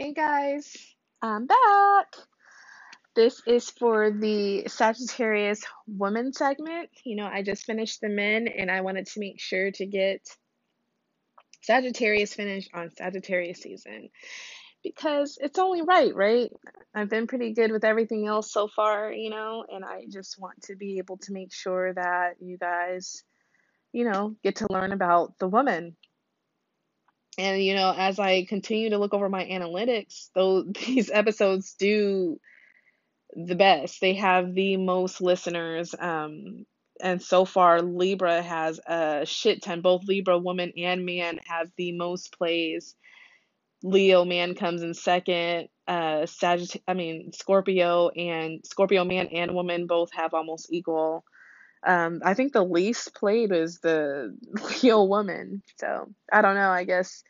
Hey guys, I'm back. This is for the Sagittarius woman segment. You know, I just finished the men and I wanted to make sure to get Sagittarius finished on Sagittarius season because it's only right, right? I've been pretty good with everything else so far, you know, and I just want to be able to make sure that you guys, you know, get to learn about the woman and you know, as I continue to look over my analytics, though these episodes do the best. They have the most listeners. Um, and so far, Libra has a shit ton. Both Libra woman and man have the most plays. Leo man comes in second. Uh, I mean Scorpio and Scorpio man and woman both have almost equal. Um, I think the least played is the Leo woman. So I don't know. I guess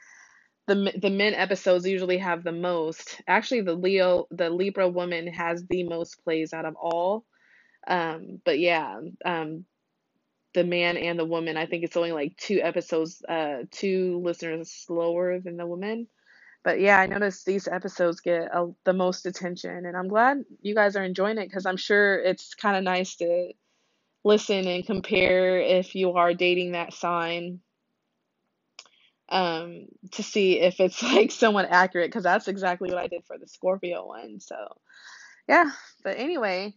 the the men episodes usually have the most. Actually, the Leo the Libra woman has the most plays out of all. Um, but yeah, um, the man and the woman. I think it's only like two episodes, uh, two listeners slower than the woman. But yeah, I noticed these episodes get the most attention, and I'm glad you guys are enjoying it because I'm sure it's kind of nice to listen and compare if you are dating that sign um to see if it's like somewhat accurate because that's exactly what I did for the Scorpio one. So yeah, but anyway,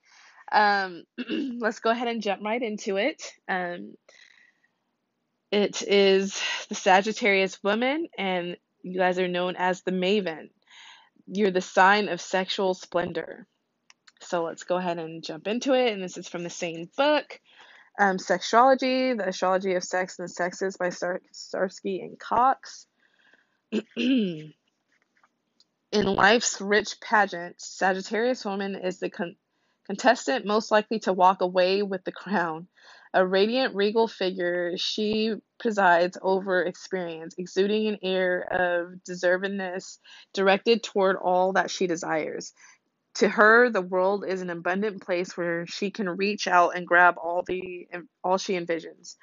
um let's go ahead and jump right into it. Um it is the Sagittarius woman and you guys are known as the Maven. You're the sign of sexual splendor. So let's go ahead and jump into it. And this is from the same book. Um, Sexstrology, The Astrology of Sex and the Sexes by Star- Starsky and Cox. In life's rich pageant, Sagittarius woman is the con- contestant most likely to walk away with the crown. A radiant, regal figure, she presides over experience, exuding an air of deservedness directed toward all that she desires. To her, the world is an abundant place where she can reach out and grab all the all she envisions.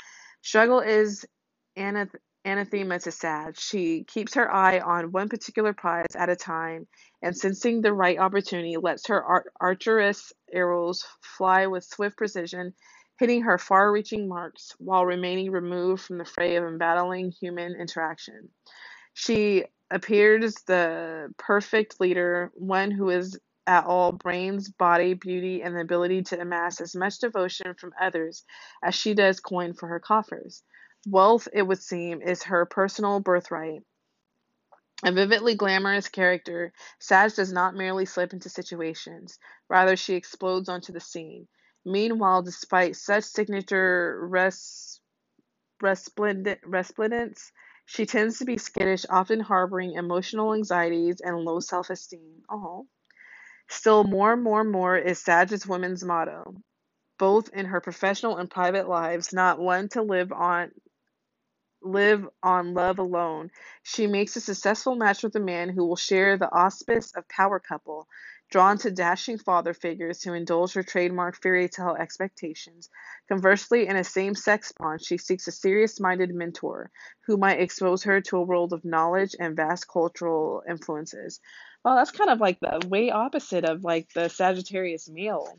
Struggle is anath- anathema to Sag. She keeps her eye on one particular prize at a time, and sensing the right opportunity, lets her ar- archerous arrows fly with swift precision, hitting her far-reaching marks while remaining removed from the fray of embattling human interaction. She appears the perfect leader, one who is at all brains, body, beauty, and the ability to amass as much devotion from others as she does coin for her coffers. Wealth, it would seem, is her personal birthright. A vividly glamorous character, Sag does not merely slip into situations, rather, she explodes onto the scene. Meanwhile, despite such signature res- resplendent, resplendence, she tends to be skittish, often harboring emotional anxieties and low self esteem. Oh. Still, more, more, more is Sag's woman's motto, both in her professional and private lives, not one to live on live on love alone. She makes a successful match with a man who will share the auspice of power couple, drawn to dashing father figures who indulge her trademark fairy tale expectations. Conversely, in a same sex bond, she seeks a serious minded mentor who might expose her to a world of knowledge and vast cultural influences. Well, that's kind of like the way opposite of like the Sagittarius male.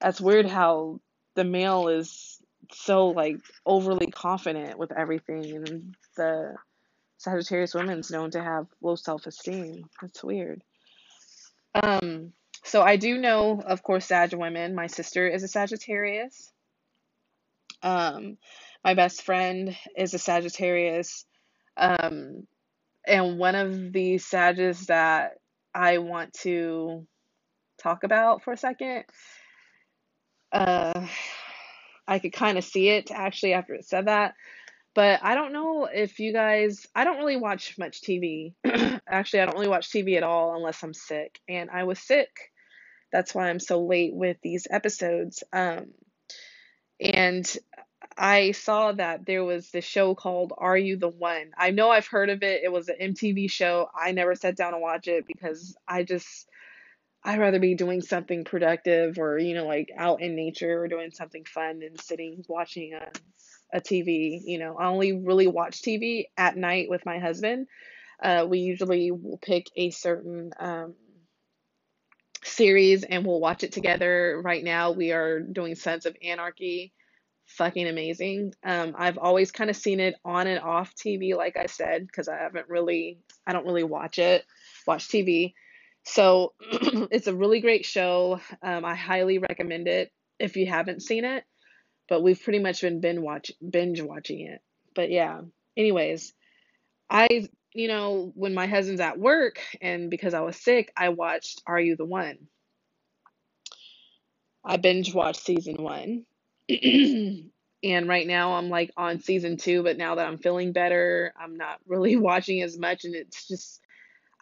That's weird how the male is so like overly confident with everything and the Sagittarius women's known to have low self-esteem. That's weird. Um so I do know, of course, Sag women. My sister is a Sagittarius. Um my best friend is a Sagittarius. Um and one of the Sages that I want to talk about for a second, uh, I could kind of see it actually after it said that. But I don't know if you guys, I don't really watch much TV. actually, I don't really watch TV at all unless I'm sick. And I was sick. That's why I'm so late with these episodes. Um, and I saw that there was this show called Are You the One? I know I've heard of it. It was an MTV show. I never sat down to watch it because I just I'd rather be doing something productive or you know like out in nature or doing something fun than sitting watching a a TV, you know. I only really watch TV at night with my husband. Uh, we usually will pick a certain um, series and we'll watch it together. Right now, we are doing Sons of Anarchy. Fucking amazing. Um, I've always kind of seen it on and off TV, like I said, because I haven't really, I don't really watch it, watch TV. So it's a really great show. Um, I highly recommend it if you haven't seen it. But we've pretty much been binge watch binge watching it. But yeah. Anyways, I you know when my husband's at work and because I was sick, I watched Are You the One. I binge watched season one. and right now I'm like on season two, but now that I'm feeling better, I'm not really watching as much and it's just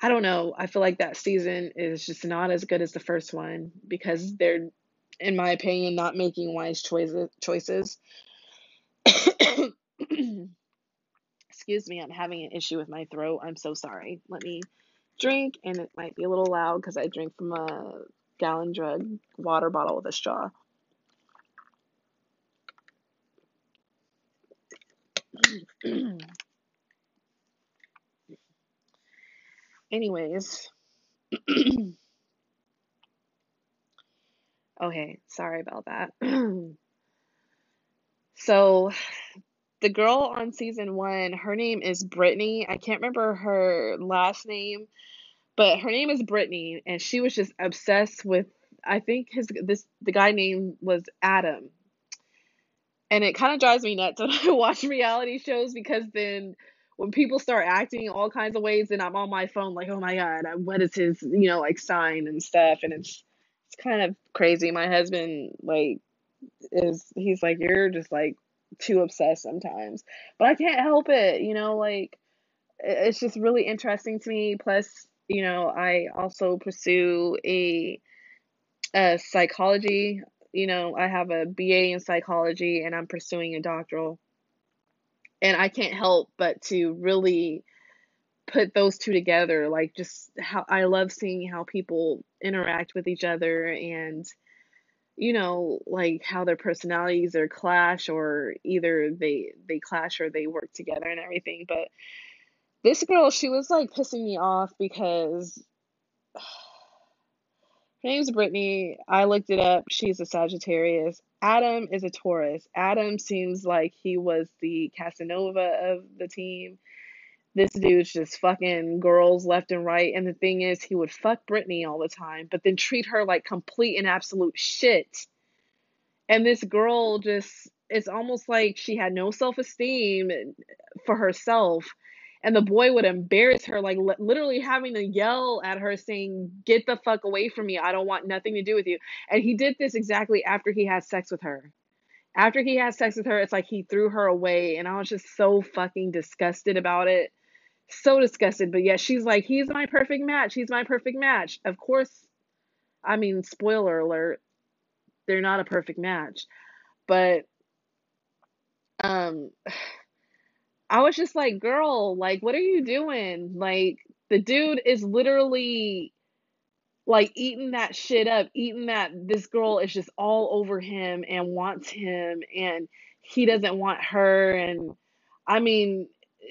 I don't know. I feel like that season is just not as good as the first one because they're, in my opinion, not making wise choices. Excuse me, I'm having an issue with my throat. I'm so sorry. Let me drink, and it might be a little loud because I drink from a gallon jug water bottle with a straw. Anyways, okay, sorry about that. so, the girl on season one, her name is Brittany. I can't remember her last name, but her name is Brittany, and she was just obsessed with. I think his this the guy name was Adam, and it kind of drives me nuts when I watch reality shows because then when people start acting all kinds of ways and I'm on my phone like, oh my god, uh, what is his, you know, like sign and stuff and it's it's kind of crazy. My husband like is he's like you're just like too obsessed sometimes. But I can't help it, you know, like it's just really interesting to me plus, you know, I also pursue a a psychology, you know, I have a BA in psychology and I'm pursuing a doctoral. And I can't help but to really put those two together like just how I love seeing how people interact with each other and you know like how their personalities are clash or either they they clash or they work together and everything. But this girl she was like pissing me off because her name's Brittany. I looked it up. She's a Sagittarius. Adam is a Taurus. Adam seems like he was the Casanova of the team. This dude's just fucking girls left and right. And the thing is, he would fuck Brittany all the time, but then treat her like complete and absolute shit. And this girl just, it's almost like she had no self esteem for herself and the boy would embarrass her like literally having to yell at her saying get the fuck away from me. I don't want nothing to do with you. And he did this exactly after he had sex with her. After he had sex with her it's like he threw her away and i was just so fucking disgusted about it. So disgusted but yet she's like he's my perfect match. He's my perfect match. Of course i mean spoiler alert they're not a perfect match but um I was just like, girl, like, what are you doing? Like, the dude is literally like eating that shit up, eating that this girl is just all over him and wants him, and he doesn't want her. And I mean,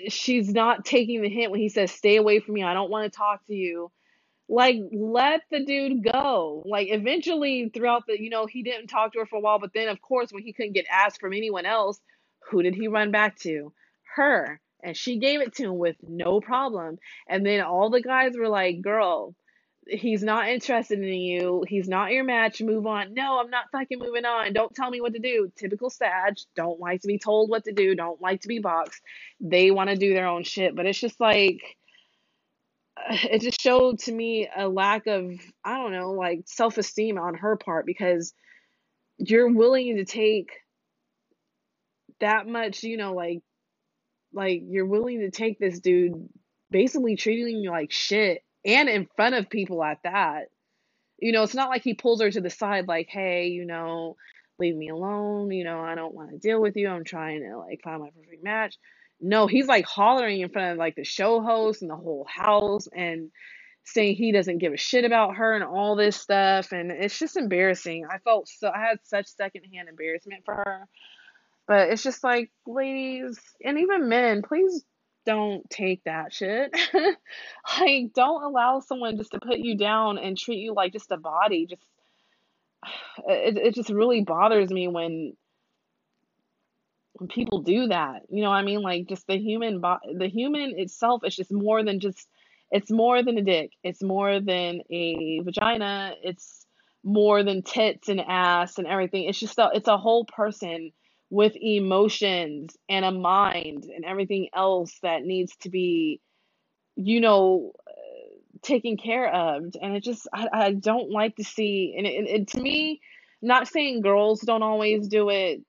she's not taking the hint when he says, Stay away from me. I don't want to talk to you. Like, let the dude go. Like, eventually, throughout the, you know, he didn't talk to her for a while, but then, of course, when he couldn't get asked from anyone else, who did he run back to? Her and she gave it to him with no problem. And then all the guys were like, "Girl, he's not interested in you. He's not your match. Move on." No, I'm not fucking moving on. Don't tell me what to do. Typical Sag. Don't like to be told what to do. Don't like to be boxed. They want to do their own shit, but it's just like it just showed to me a lack of I don't know, like self-esteem on her part because you're willing to take that much, you know, like like you're willing to take this dude basically treating you like shit and in front of people at that. You know, it's not like he pulls her to the side like, "Hey, you know, leave me alone, you know, I don't want to deal with you. I'm trying to like find my perfect match." No, he's like hollering in front of like the show host and the whole house and saying he doesn't give a shit about her and all this stuff and it's just embarrassing. I felt so I had such secondhand embarrassment for her but it's just like, ladies, and even men, please don't take that shit. like, don't allow someone just to put you down and treat you like just a body. Just it it just really bothers me when when people do that. You know what I mean? Like just the human bo- the human itself is just more than just it's more than a dick. It's more than a vagina. It's more than tits and ass and everything. It's just a, it's a whole person with emotions and a mind and everything else that needs to be you know taken care of. And it just i, I don't like to see and, it, and to me not saying girls don't always do it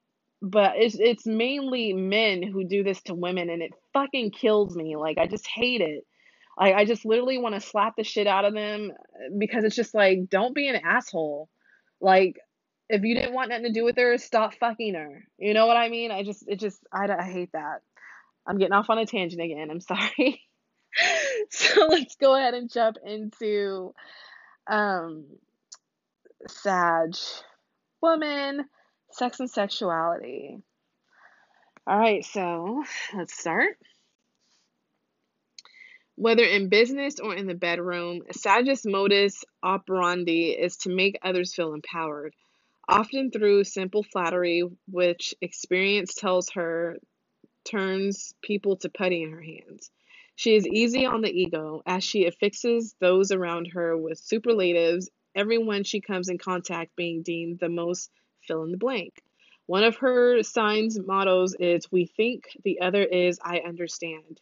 but it's it's mainly men who do this to women and it fucking kills me. Like i just hate it. Like i just literally want to slap the shit out of them because it's just like don't be an asshole. Like if you didn't want nothing to do with her stop fucking her. You know what i mean? I just it just i, I hate that. I'm getting off on a tangent again. I'm sorry. So let's go ahead and jump into um Sag woman, sex and sexuality. All right, so let's start. Whether in business or in the bedroom, Sag's modus operandi is to make others feel empowered, often through simple flattery, which experience tells her turns people to putty in her hands. She is easy on the ego as she affixes those around her with superlatives, everyone she comes in contact being deemed the most fill in the blank. One of her sign's mottos is We think, the other is I understand.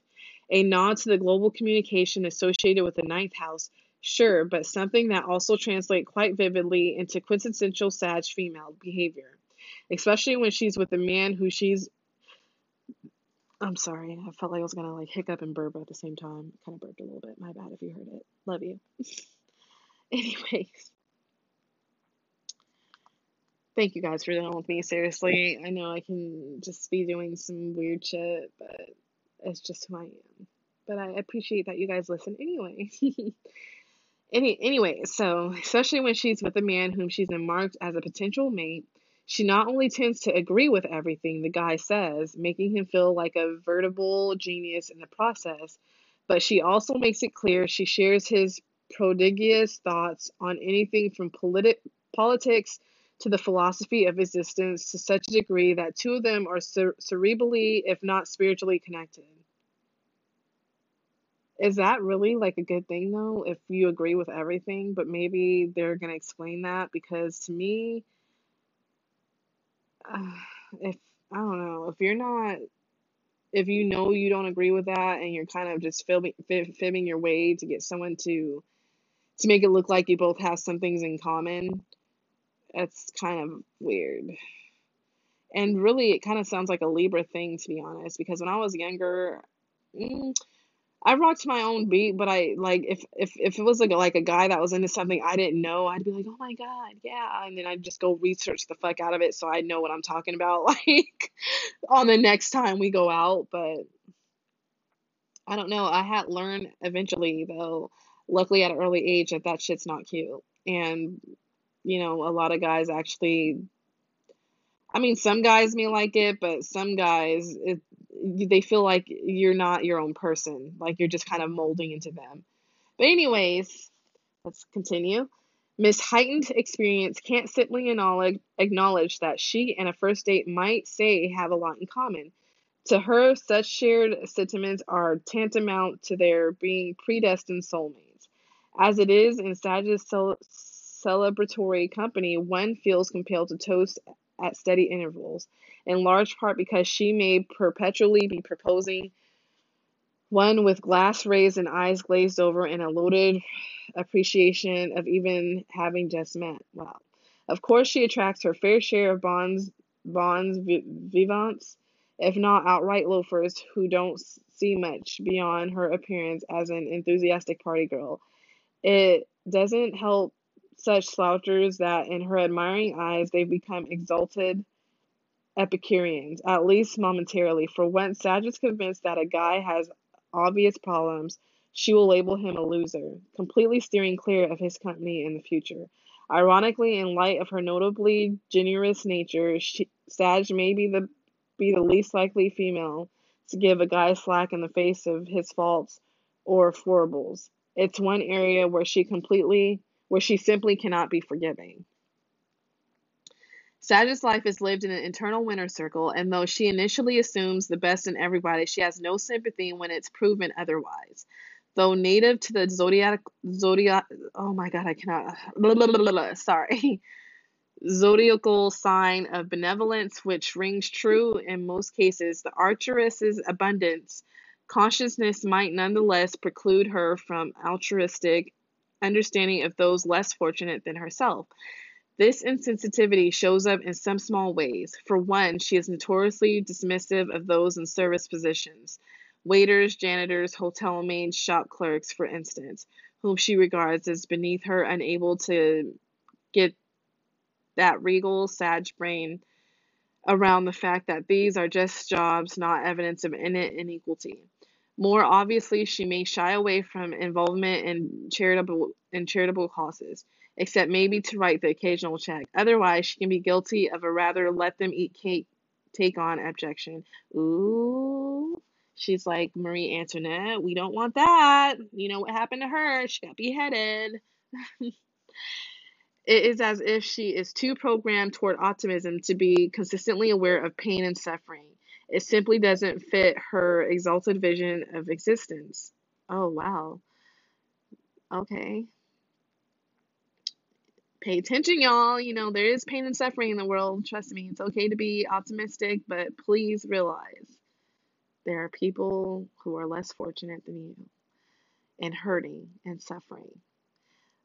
A nod to the global communication associated with the ninth house, sure, but something that also translates quite vividly into quintessential Sag female behavior, especially when she's with a man who she's I'm sorry. I felt like I was gonna like hiccup and burp at the same time. Kind of burped a little bit. My bad if you heard it. Love you. Anyways, thank you guys for dealing with me. Seriously, I know I can just be doing some weird shit, but it's just who I am. But I appreciate that you guys listen anyway. Any anyway, so especially when she's with a man whom she's marked as a potential mate she not only tends to agree with everything the guy says, making him feel like a veritable genius in the process, but she also makes it clear she shares his prodigious thoughts on anything from politi- politics to the philosophy of existence to such a degree that two of them are cer- cerebrally, if not spiritually, connected. Is that really like a good thing though, if you agree with everything? But maybe they're going to explain that because to me, uh, if I don't know, if you're not, if you know you don't agree with that and you're kind of just fibbing, fib, fibbing your way to get someone to to make it look like you both have some things in common, that's kind of weird. And really, it kind of sounds like a Libra thing, to be honest, because when I was younger, mm, I rocked my own beat, but I like if if if it was like like a guy that was into something I didn't know, I'd be like, "Oh my God, yeah," and then I'd just go research the fuck out of it so I know what I'm talking about, like on the next time we go out. But I don't know. I had learned eventually, though, luckily at an early age, that that shit's not cute, and you know, a lot of guys actually. I mean, some guys may like it, but some guys, it, they feel like you're not your own person, like you're just kind of molding into them. But anyways, let's continue. Miss Heightened Experience can't simply acknowledge, that she and a first date might say have a lot in common. To her, such shared sentiments are tantamount to their being predestined soulmates. As it is in Sag's cel- celebratory company, one feels compelled to toast at steady intervals, in large part because she may perpetually be proposing one with glass raised and eyes glazed over in a loaded appreciation of even having just met. Wow. Of course, she attracts her fair share of bonds, bonds vivants, if not outright loafers who don't see much beyond her appearance as an enthusiastic party girl. It doesn't help such slouchers that in her admiring eyes they've become exalted Epicureans, at least momentarily. For once Sag is convinced that a guy has obvious problems, she will label him a loser, completely steering clear of his company in the future. Ironically, in light of her notably generous nature, she, Sag may be the be the least likely female to give a guy slack in the face of his faults or foibles. It's one area where she completely, where she simply cannot be forgiving. Sagittarius' life is lived in an internal winner circle, and though she initially assumes the best in everybody, she has no sympathy when it's proven otherwise. Though native to the zodiac, zodiac, oh my god, I cannot, blah, blah, blah, sorry, zodiacal sign of benevolence, which rings true in most cases, the Archeress's abundance consciousness might nonetheless preclude her from altruistic understanding of those less fortunate than herself. This insensitivity shows up in some small ways. For one, she is notoriously dismissive of those in service positions waiters, janitors, hotel maids, shop clerks, for instance, whom she regards as beneath her, unable to get that regal, sage brain around the fact that these are just jobs, not evidence of innate inequality. More obviously, she may shy away from involvement in charitable in charitable causes, except maybe to write the occasional check. Otherwise, she can be guilty of a rather let them eat cake take on objection. Ooh. She's like, Marie Antoinette, we don't want that. You know what happened to her? She got beheaded. It is as if she is too programmed toward optimism to be consistently aware of pain and suffering. It simply doesn't fit her exalted vision of existence. Oh, wow. Okay. Pay attention, y'all. You know, there is pain and suffering in the world. Trust me, it's okay to be optimistic, but please realize there are people who are less fortunate than you and hurting and suffering.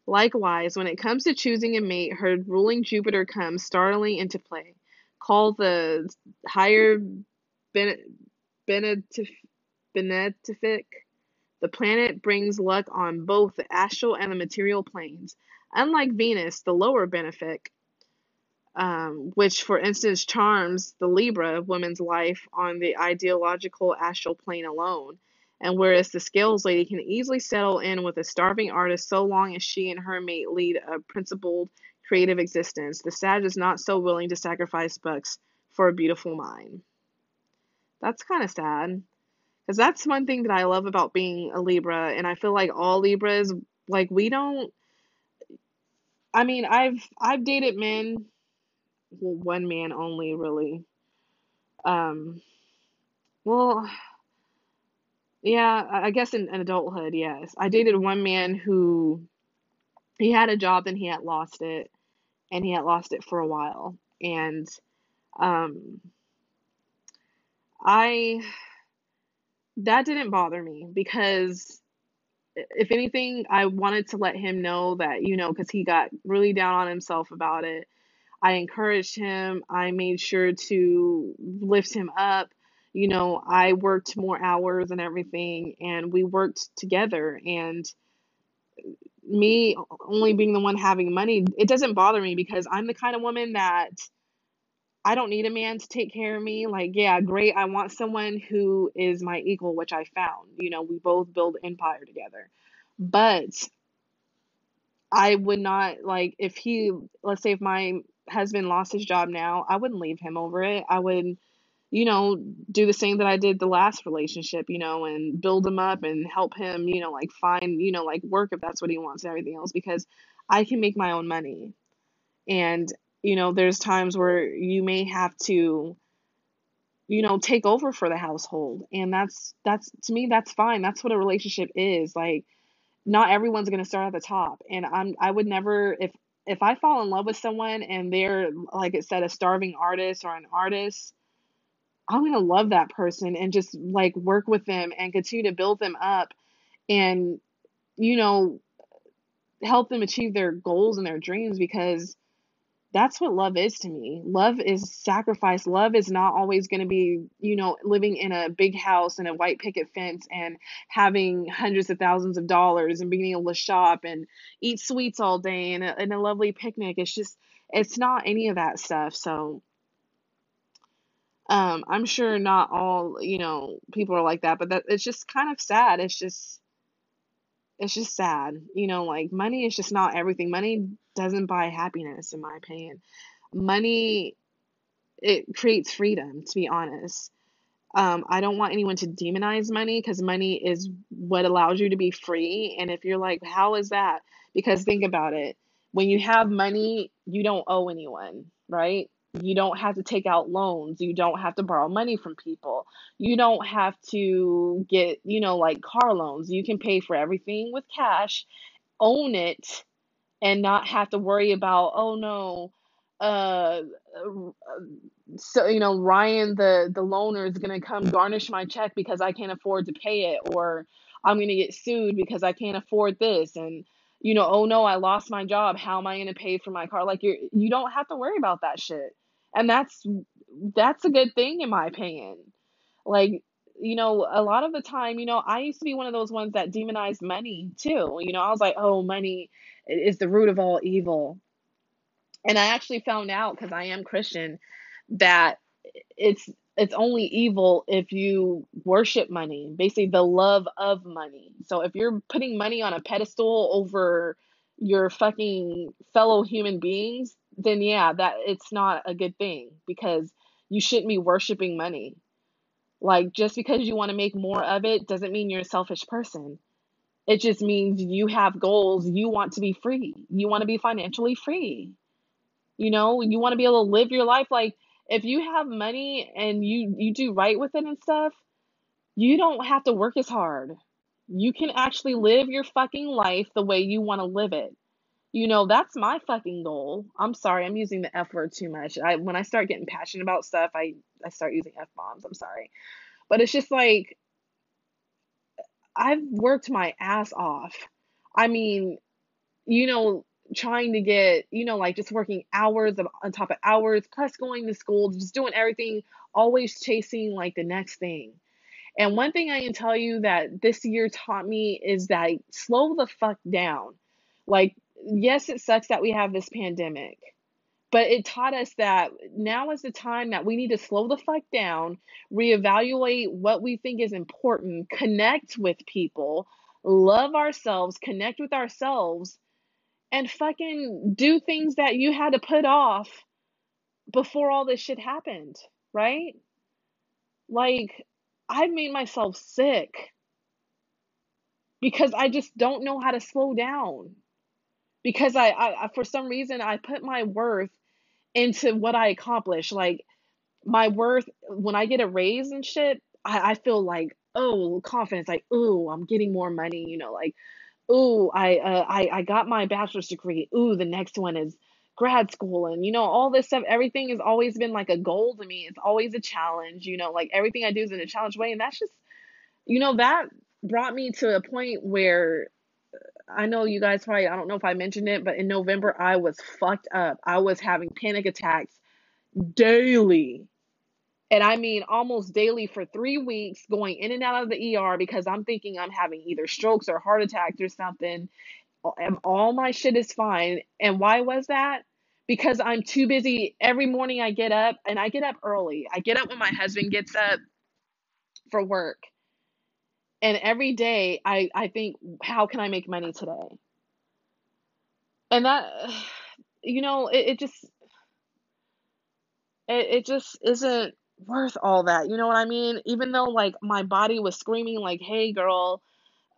Likewise, when it comes to choosing a mate, her ruling Jupiter comes startlingly into play. Called the higher benefic, the planet brings luck on both the astral and the material planes. Unlike Venus, the lower benefic, um, which, for instance, charms the Libra woman's life on the ideological astral plane alone, and whereas the scales lady can easily settle in with a starving artist so long as she and her mate lead a principled, creative existence, the Sag is not so willing to sacrifice bucks for a beautiful mind. That's kind of sad. Because that's one thing that I love about being a Libra, and I feel like all Libras, like, we don't. I mean, I've I've dated men, well, one man only, really. Um, well, yeah, I guess in, in adulthood, yes. I dated one man who he had a job and he had lost it and he had lost it for a while. And um I that didn't bother me because if anything, I wanted to let him know that, you know, because he got really down on himself about it. I encouraged him. I made sure to lift him up you know, I worked more hours and everything, and we worked together. And me only being the one having money, it doesn't bother me because I'm the kind of woman that I don't need a man to take care of me. Like, yeah, great. I want someone who is my equal, which I found. You know, we both build empire together. But I would not like if he, let's say, if my husband lost his job now, I wouldn't leave him over it. I would you know, do the same that I did the last relationship, you know, and build him up and help him, you know, like find, you know, like work if that's what he wants and everything else because I can make my own money. And, you know, there's times where you may have to, you know, take over for the household. And that's, that's, to me, that's fine. That's what a relationship is. Like, not everyone's going to start at the top. And I'm, I would never, if, if I fall in love with someone and they're, like it said, a starving artist or an artist, I'm going to love that person and just like work with them and continue to build them up and, you know, help them achieve their goals and their dreams because that's what love is to me. Love is sacrifice. Love is not always going to be, you know, living in a big house and a white picket fence and having hundreds of thousands of dollars and being able to shop and eat sweets all day and a, and a lovely picnic. It's just, it's not any of that stuff. So, um, I'm sure not all, you know, people are like that, but that it's just kind of sad. It's just it's just sad. You know, like money is just not everything. Money doesn't buy happiness in my opinion. Money it creates freedom, to be honest. Um, I don't want anyone to demonize money because money is what allows you to be free. And if you're like, how is that? Because think about it. When you have money, you don't owe anyone, right? You don't have to take out loans. You don't have to borrow money from people. You don't have to get, you know, like car loans. You can pay for everything with cash, own it, and not have to worry about, oh no, uh, so you know Ryan the the loaner is going to come garnish my check because I can't afford to pay it or I'm going to get sued because I can't afford this and you know oh no I lost my job. How am I going to pay for my car? Like you you don't have to worry about that shit. And that's that's a good thing in my opinion. Like you know a lot of the time you know I used to be one of those ones that demonized money too. You know I was like oh money is the root of all evil and I actually found out because I am Christian that it's it's only evil if you worship money, basically the love of money. So if you're putting money on a pedestal over your fucking fellow human beings, then yeah, that it's not a good thing because you shouldn't be worshiping money. Like just because you want to make more of it doesn't mean you're a selfish person. It just means you have goals, you want to be free. You want to be financially free. You know, you want to be able to live your life like if you have money and you you do right with it and stuff, you don't have to work as hard. You can actually live your fucking life the way you want to live it. You know, that's my fucking goal. I'm sorry, I'm using the F word too much. I when I start getting passionate about stuff, I I start using F bombs. I'm sorry. But it's just like I've worked my ass off. I mean, you know, trying to get, you know, like just working hours of, on top of hours, plus going to school, just doing everything, always chasing like the next thing. And one thing I can tell you that this year taught me is that slow the fuck down. Like, yes, it sucks that we have this pandemic, but it taught us that now is the time that we need to slow the fuck down, reevaluate what we think is important, connect with people, love ourselves, connect with ourselves, and fucking do things that you had to put off before all this shit happened, right? Like, I've made myself sick because I just don't know how to slow down. Because I, I, for some reason, I put my worth into what I accomplish. Like, my worth, when I get a raise and shit, I, I feel like, oh, confidence, like, oh, I'm getting more money, you know, like, ooh, I uh, I I got my bachelor's degree. Ooh, the next one is grad school and you know all this stuff everything has always been like a goal to me it's always a challenge you know like everything i do is in a challenge way and that's just you know that brought me to a point where i know you guys probably i don't know if i mentioned it but in november i was fucked up i was having panic attacks daily and I mean almost daily for three weeks, going in and out of the ER because I'm thinking I'm having either strokes or heart attacks or something. And all my shit is fine. And why was that? Because I'm too busy. Every morning I get up and I get up early. I get up when my husband gets up for work. And every day I, I think, how can I make money today? And that, you know, it, it just, it, it just isn't worth all that. You know what I mean? Even though like my body was screaming like, "Hey girl,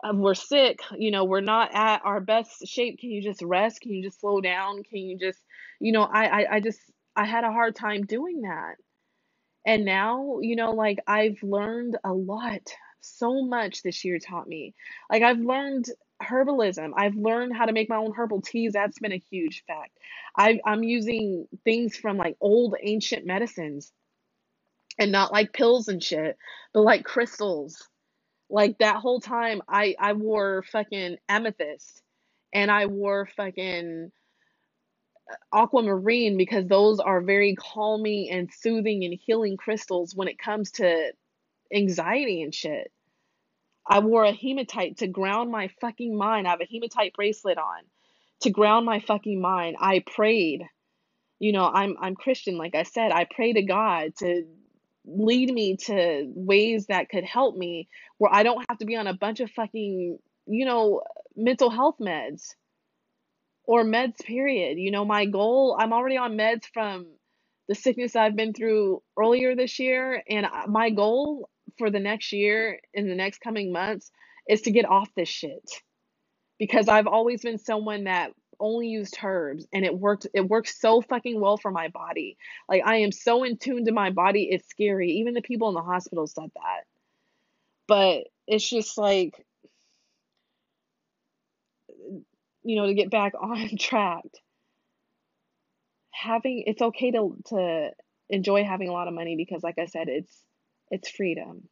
um, we're sick, you know, we're not at our best shape. Can you just rest? Can you just slow down? Can you just, you know, I I, I just I had a hard time doing that. And now, you know, like I've learned a lot. So much this year taught me. Like I've learned herbalism. I've learned how to make my own herbal teas. That's been a huge fact. I, I'm using things from like old ancient medicines and not like pills and shit, but like crystals. Like that whole time I I wore fucking amethyst and I wore fucking aquamarine because those are very calming and soothing and healing crystals when it comes to anxiety and shit. I wore a hematite to ground my fucking mind. I have a hematite bracelet on to ground my fucking mind. I prayed. You know, I'm I'm Christian like I said. I pray to God to lead me to ways that could help me where I don't have to be on a bunch of fucking, you know, mental health meds or meds period. You know, my goal, I'm already on meds from the sickness I've been through earlier this year. And my goal for the next year, in the next coming months, is to get off this shit. Because I've always been someone that only used herbs and it worked it works so fucking well for my body. Like I am so in tune to my body, it's scary. Even the people in the hospital said that. But it's just like you know, to get back on track. Having it's okay to to enjoy having a lot of money because like I said, it's it's freedom.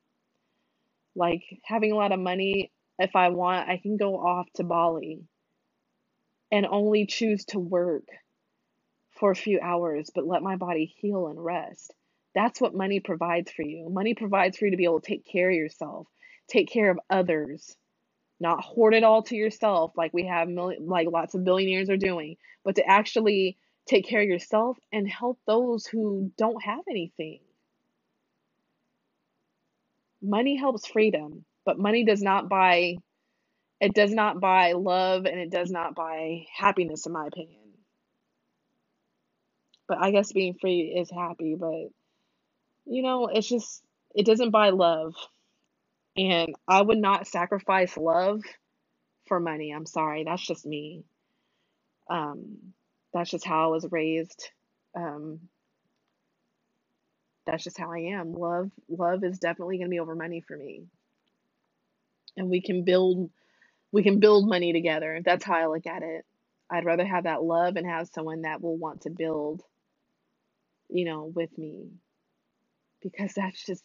Like having a lot of money, if I want, I can go off to Bali and only choose to work for a few hours, but let my body heal and rest. That's what money provides for you. Money provides for you to be able to take care of yourself, take care of others, not hoard it all to yourself like we have like lots of billionaires are doing, but to actually take care of yourself and help those who don't have anything. Money helps freedom, but money does not buy it does not buy love and it does not buy happiness in my opinion. But I guess being free is happy, but you know, it's just it doesn't buy love. And I would not sacrifice love for money. I'm sorry. That's just me. Um, that's just how I was raised. Um, that's just how I am. Love, love is definitely going to be over money for me. And we can build, we can build money together. That's how I look at it. I'd rather have that love and have someone that will want to build, you know, with me. Because that's just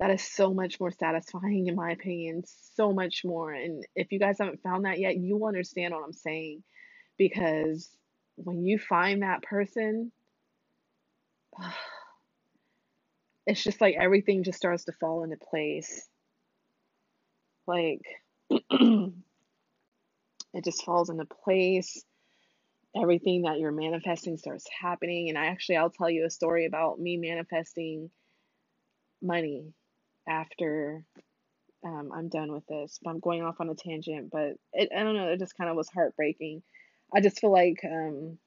that is so much more satisfying in my opinion so much more and if you guys haven't found that yet you will understand what i'm saying because when you find that person it's just like everything just starts to fall into place like it just falls into place everything that you're manifesting starts happening and I actually I'll tell you a story about me manifesting money after um, I'm done with this. But I'm going off on a tangent, but it, I don't know. It just kind of was heartbreaking. I just feel like um,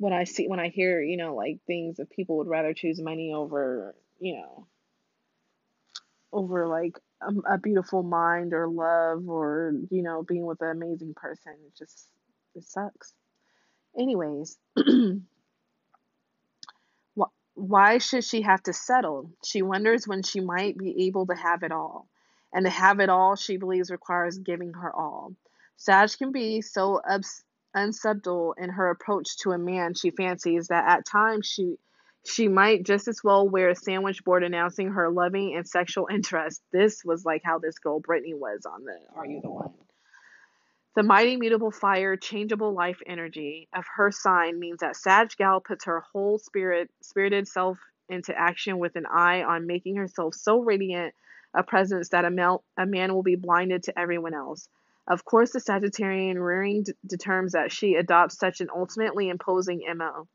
when I see when I hear you know like things that people would rather choose money over you know over like a, a beautiful mind or love or you know being with an amazing person. It just it sucks. Anyways. Why should she have to settle? She wonders when she might be able to have it all. And to have it all, she believes requires giving her all. Sag can be so ups- unsubtle in her approach to a man she fancies that at times she she might just as well wear a sandwich board announcing her loving and sexual interest. This was like how this girl Brittany was on the Are You the One? The mighty mutable fire, changeable life energy of her sign means that Sag Gal puts her whole spirit, spirited self into action with an eye on making herself so radiant a presence that a, male, a man will be blinded to everyone else. Of course, the Sagittarian rearing d- determines that she adopts such an ultimately imposing MO.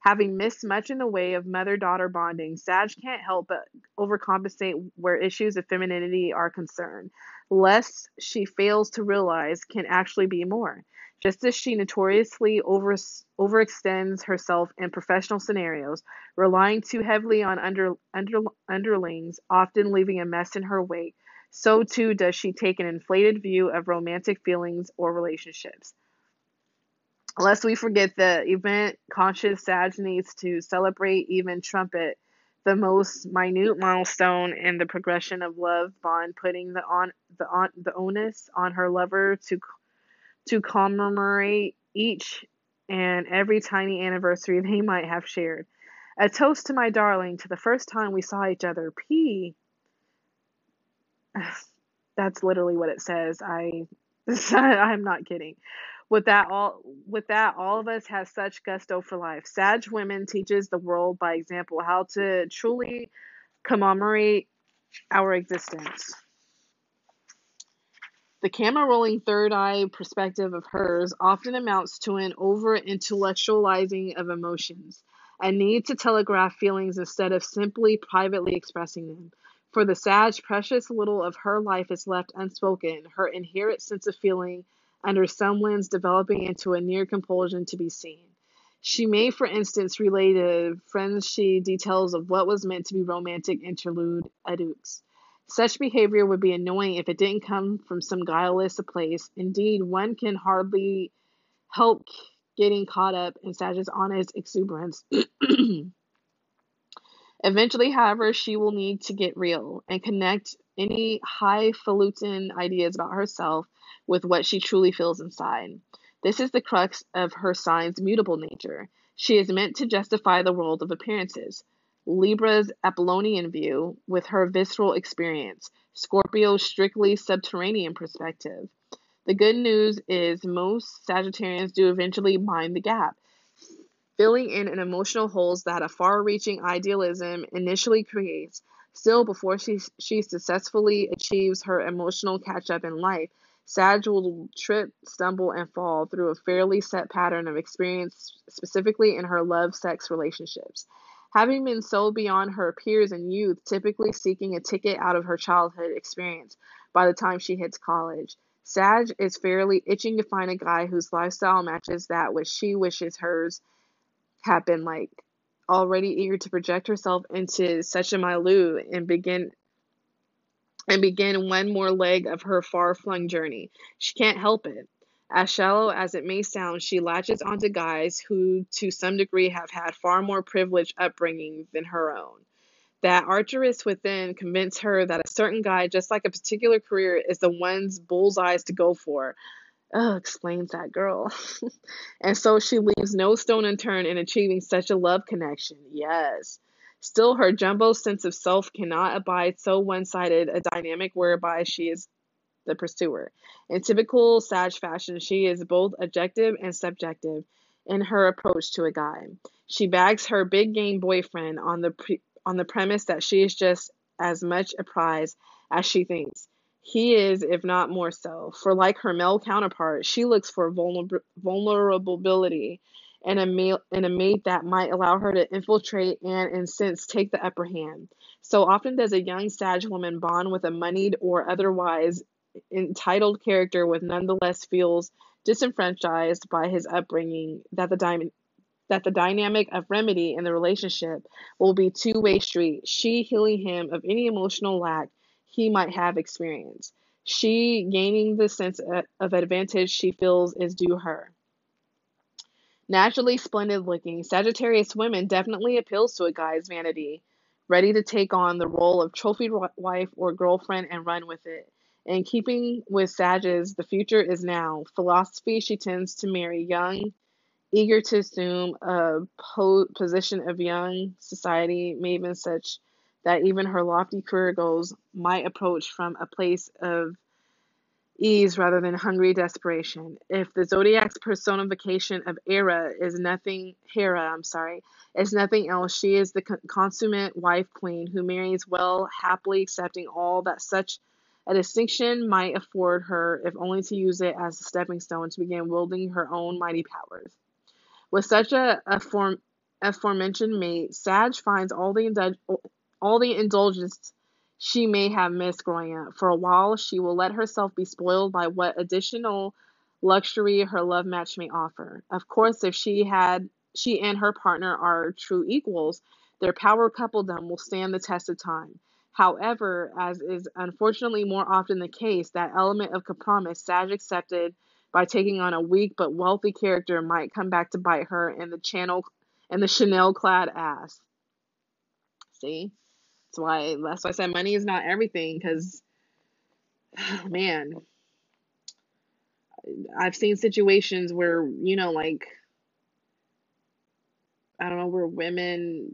Having missed much in the way of mother daughter bonding, Sag can't help but overcompensate where issues of femininity are concerned less she fails to realize can actually be more. Just as she notoriously over, overextends herself in professional scenarios, relying too heavily on under, under, underlings, often leaving a mess in her wake, so too does she take an inflated view of romantic feelings or relationships. Lest we forget the event conscious Sag needs to celebrate, even trumpet the most minute milestone in the progression of love bond, putting the on the on the onus on her lover to to commemorate each and every tiny anniversary they might have shared. A toast to my darling to the first time we saw each other. P. That's literally what it says. I I'm not kidding. With that all with that all of us have such gusto for life. Sag Women teaches the world by example how to truly commemorate our existence. The camera rolling third eye perspective of hers often amounts to an over intellectualizing of emotions, a need to telegraph feelings instead of simply privately expressing them. For the Sag, precious little of her life is left unspoken, her inherent sense of feeling under some lens developing into a near compulsion to be seen. She may, for instance, relate to friends she details of what was meant to be romantic interlude à deux. Such behavior would be annoying if it didn't come from some guileless place. Indeed, one can hardly help getting caught up in Sage's honest exuberance. Eventually, however, she will need to get real and connect any highfalutin ideas about herself with what she truly feels inside. This is the crux of her sign's mutable nature. She is meant to justify the world of appearances. Libra's Apollonian view with her visceral experience, Scorpio's strictly subterranean perspective. The good news is most Sagittarians do eventually mind the gap, filling in an emotional holes that a far-reaching idealism initially creates. Still, before she, she successfully achieves her emotional catch-up in life, Sag will trip, stumble, and fall through a fairly set pattern of experience, specifically in her love sex relationships. Having been so beyond her peers in youth, typically seeking a ticket out of her childhood experience by the time she hits college. Sag is fairly itching to find a guy whose lifestyle matches that which she wishes hers had been like. Already eager to project herself into such a milieu and begin and begin one more leg of her far flung journey. She can't help it. As shallow as it may sound, she latches onto guys who, to some degree, have had far more privileged upbringing than her own. That archeress within convince her that a certain guy, just like a particular career, is the one's bullseyes to go for. Oh, explains that girl. and so she leaves no stone unturned in achieving such a love connection. Yes. Still, her jumbo sense of self cannot abide so one sided a dynamic whereby she is the pursuer. In typical Sag fashion, she is both objective and subjective in her approach to a guy. She bags her big game boyfriend on the pre- on the premise that she is just as much a prize as she thinks. He is, if not more so. For like her male counterpart, she looks for vulner- vulnerability and a mate and a mate that might allow her to infiltrate and in sense take the upper hand. So often does a young Sag woman bond with a moneyed or otherwise entitled character with nonetheless feels disenfranchised by his upbringing that the diamond that the dynamic of remedy in the relationship will be two-way street she healing him of any emotional lack he might have experienced she gaining the sense of advantage she feels is due her Naturally splendid looking, Sagittarius women definitely appeals to a guy's vanity, ready to take on the role of trophy wife or girlfriend and run with it. In keeping with Sag's, the future is now. Philosophy, she tends to marry young, eager to assume a po- position of young society, maven such that even her lofty career goals might approach from a place of ease rather than hungry desperation. If the zodiac's personification of Hera is nothing, Hera, I'm sorry, is nothing else, she is the consummate wife queen who marries well, happily accepting all that such a distinction might afford her, if only to use it as a stepping stone to begin wielding her own mighty powers. With such a, a form, aforementioned mate, Sag finds all the all the indulgence she may have missed growing up. For a while, she will let herself be spoiled by what additional luxury her love match may offer. Of course, if she had she and her partner are true equals, their power coupledom will stand the test of time. However, as is unfortunately more often the case, that element of compromise Sag accepted by taking on a weak but wealthy character might come back to bite her in the channel and the Chanel clad ass. See? That's why that's why I said money is not everything because man, I've seen situations where, you know, like I don't know, where women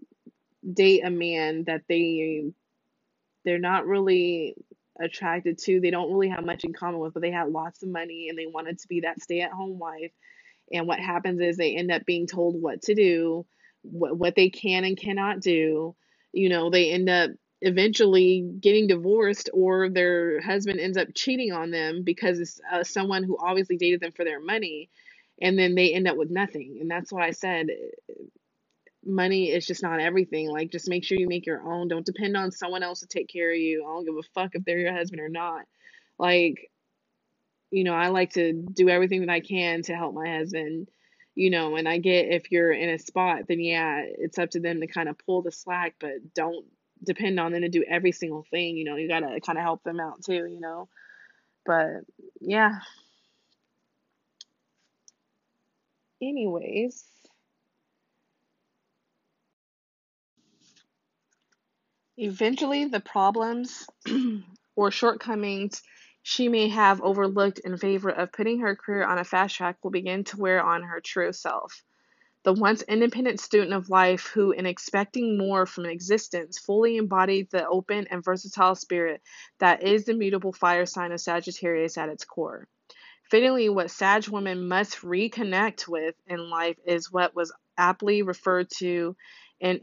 date a man that they they're not really attracted to, they don't really have much in common with, but they had lots of money and they wanted to be that stay-at-home wife. And what happens is they end up being told what to do, what what they can and cannot do you know, they end up eventually getting divorced or their husband ends up cheating on them because it's uh, someone who obviously dated them for their money and then they end up with nothing. And that's why i said money is just not everything. Like just make sure you make your own. Don't depend on someone else to take care of you. I don't give a fuck if they're your husband or not. Like you know i like to do everything that i can to help my husband you know, and I get if you're in a spot, then yeah, it's up to them to kind of pull the slack, but don't depend on them to do every single thing, you know, you got to kind of help them out too, you know. But yeah. Anyways, eventually the problems or shortcomings she may have overlooked in favor of putting her career on a fast track will begin to wear on her true self. The once independent student of life who, in expecting more from existence, fully embodied the open and versatile spirit that is the mutable fire sign of Sagittarius at its core. Fittingly, what Sag women must reconnect with in life is what was aptly referred to in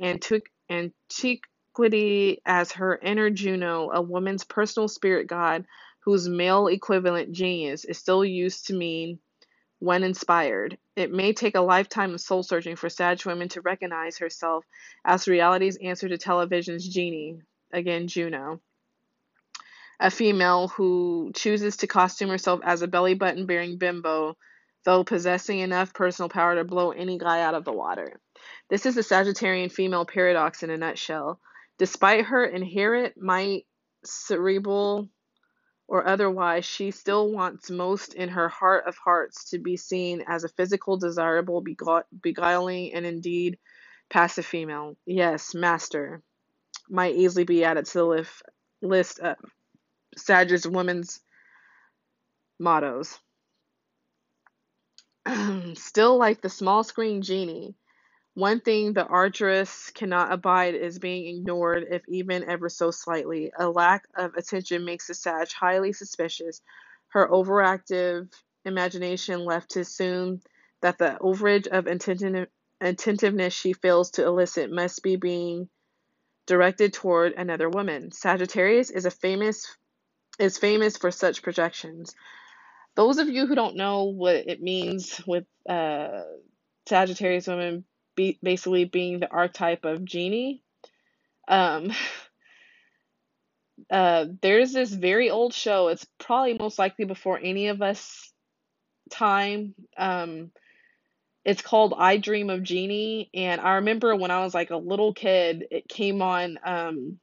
antiquity as her inner Juno, a woman's personal spirit god whose male equivalent genius is still used to mean when inspired. It may take a lifetime of soul searching for Sag women to recognize herself as reality's answer to television's genie, again, Juno a female who chooses to costume herself as a belly button bearing bimbo, though possessing enough personal power to blow any guy out of the water. This is the Sagittarian female paradox in a nutshell. Despite her inherent might, cerebral or otherwise, she still wants most in her heart of hearts to be seen as a physical, desirable, beguiling, and indeed passive female. Yes, master might easily be added to the list, list of Sagittarius women's mottos. Still like the small screen genie, one thing the archeress cannot abide is being ignored, if even ever so slightly. A lack of attention makes the Sag highly suspicious. Her overactive imagination left to assume that the overage of attentiveness she fails to elicit must be being directed toward another woman. Sagittarius is a famous is famous for such projections. Those of you who don't know what it means with uh, Sagittarius women be, basically being the archetype of genie, um, uh, there's this very old show. It's probably most likely before any of us time. Um, it's called I Dream of Jeannie, and I remember when I was like a little kid, it came on. Um,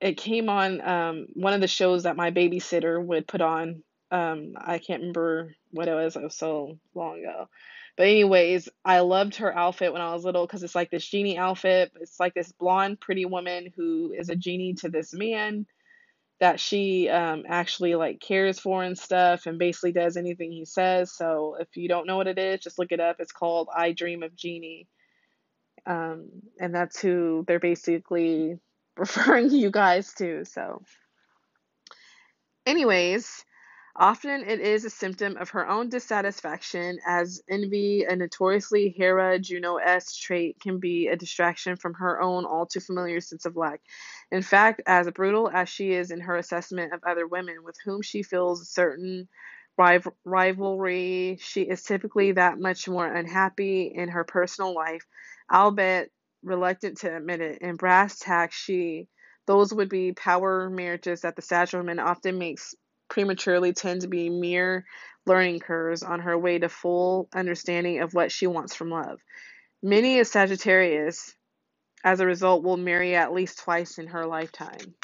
it came on um, one of the shows that my babysitter would put on. Um, I can't remember what it was. It was so long ago. But anyways, I loved her outfit when I was little because it's like this genie outfit. It's like this blonde, pretty woman who is a genie to this man that she um, actually like cares for and stuff, and basically does anything he says. So if you don't know what it is, just look it up. It's called I Dream of Jeannie," Um, and that's who they're basically referring you guys to. So, anyways, often it is a symptom of her own dissatisfaction, as envy, a notoriously Hera Juno S trait, can be a distraction from her own all too familiar sense of lack. In fact, as brutal as she is in her assessment of other women with whom she feels a certain rivalry, she is typically that much more unhappy in her personal life. I'll bet reluctant to admit it. In brass tacks, she those would be power marriages that the Sag woman often makes prematurely tend to be mere learning curves on her way to full understanding of what she wants from love. Many a Sagittarius, as a result, will marry at least twice in her lifetime.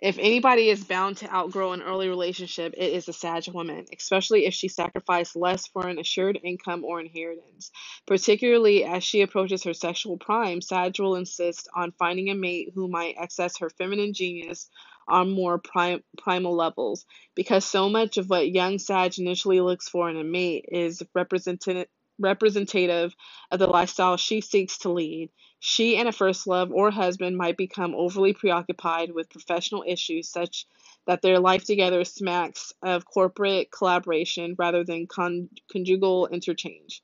If anybody is bound to outgrow an early relationship, it is a Sag woman, especially if she sacrificed less for an assured income or inheritance. Particularly as she approaches her sexual prime, Sag will insist on finding a mate who might access her feminine genius on more prim- primal levels, because so much of what young Sag initially looks for in a mate is represented representative of the lifestyle she seeks to lead. She and a first love or husband might become overly preoccupied with professional issues such that their life together smacks of corporate collaboration rather than con- conjugal interchange.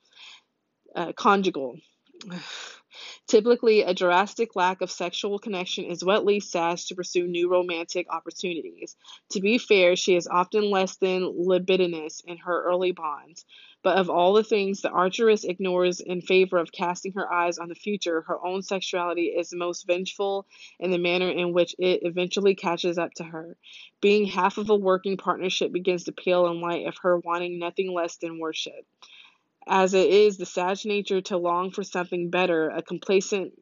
Uh, conjugal. Typically, a drastic lack of sexual connection is what leads Sag to pursue new romantic opportunities. To be fair, she is often less than libidinous in her early bonds, But of all the things the archeress ignores in favor of casting her eyes on the future, her own sexuality is most vengeful in the manner in which it eventually catches up to her. Being half of a working partnership begins to pale in light of her wanting nothing less than worship. As it is the sage nature to long for something better, a complacent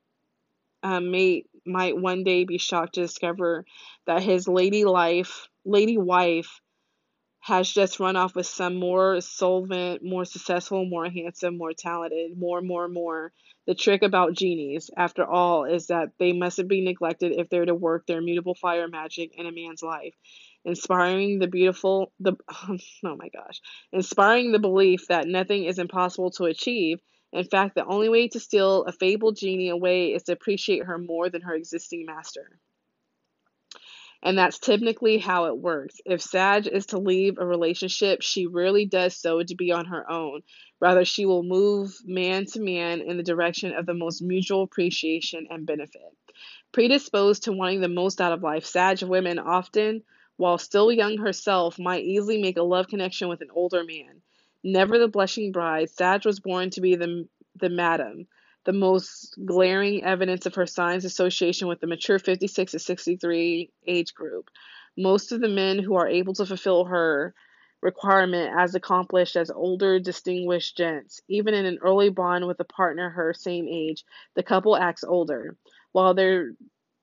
uh, mate might one day be shocked to discover that his lady life, lady wife, has just run off with some more solvent, more successful, more handsome, more talented, more, more, more. The trick about genies, after all, is that they mustn't be neglected if they're to work their mutable fire magic in a man's life, inspiring the beautiful, the oh my gosh, inspiring the belief that nothing is impossible to achieve. In fact, the only way to steal a fabled genie away is to appreciate her more than her existing master. And that's typically how it works. If Sag is to leave a relationship, she rarely does so to be on her own. Rather, she will move man to man in the direction of the most mutual appreciation and benefit. Predisposed to wanting the most out of life, Sag women often, while still young herself, might easily make a love connection with an older man. Never the blushing bride, Sag was born to be the, the madam the most glaring evidence of her signs association with the mature 56 to 63 age group. Most of the men who are able to fulfill her requirement as accomplished as older distinguished gents. Even in an early bond with a partner her same age, the couple acts older. While their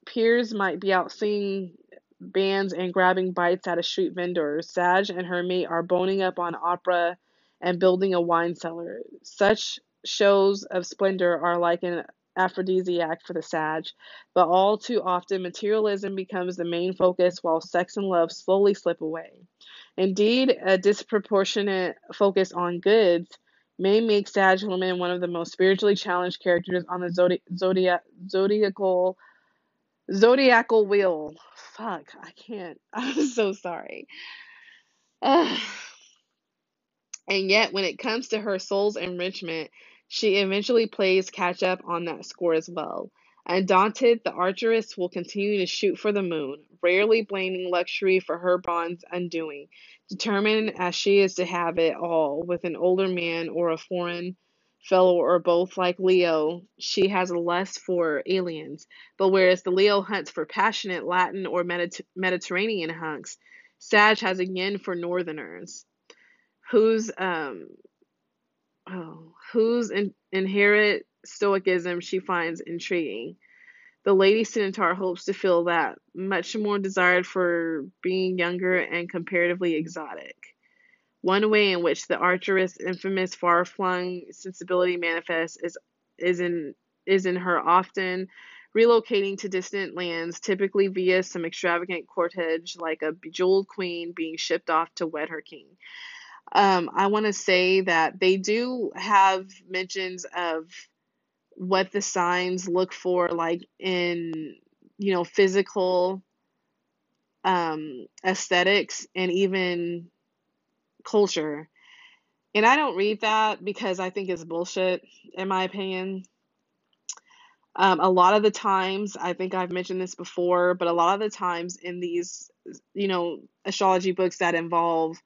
peers might be out singing bands and grabbing bites at a street vendor, Sag and her mate are boning up on opera and building a wine cellar. Such shows of splendor are like an aphrodisiac for the Sag, but all too often materialism becomes the main focus while sex and love slowly slip away. Indeed, a disproportionate focus on goods may make Sag women one of the most spiritually challenged characters on the zodi- zodiac zodiacal zodiacal wheel. Fuck, I can't. I'm so sorry. And yet, when it comes to her soul's enrichment, she eventually plays catch up on that score as well. Undaunted, the archeress will continue to shoot for the moon, rarely blaming luxury for her bond's undoing, determined as she is to have it all with an older man or a foreign fellow or both like Leo, she has a lust for aliens. But whereas the Leo hunts for passionate Latin or Mediter- Mediterranean hunks, Sag has a yin for northerners, whose um oh, whose in- inherent stoicism she finds intriguing. The Lady Centaur hopes to feel that much more desired for being younger and comparatively exotic. One way in which the archeress' infamous far-flung sensibility manifests is is in is in her often relocating to distant lands, typically via some extravagant cortege like a bejeweled queen being shipped off to wed her king. Um, I want to say that they do have mentions of what the signs look for, like in, you know, physical um, aesthetics and even culture. And I don't read that because I think it's bullshit, in my opinion. Um, a lot of the times, I think I've mentioned this before, but a lot of the times in these, you know, astrology books that involve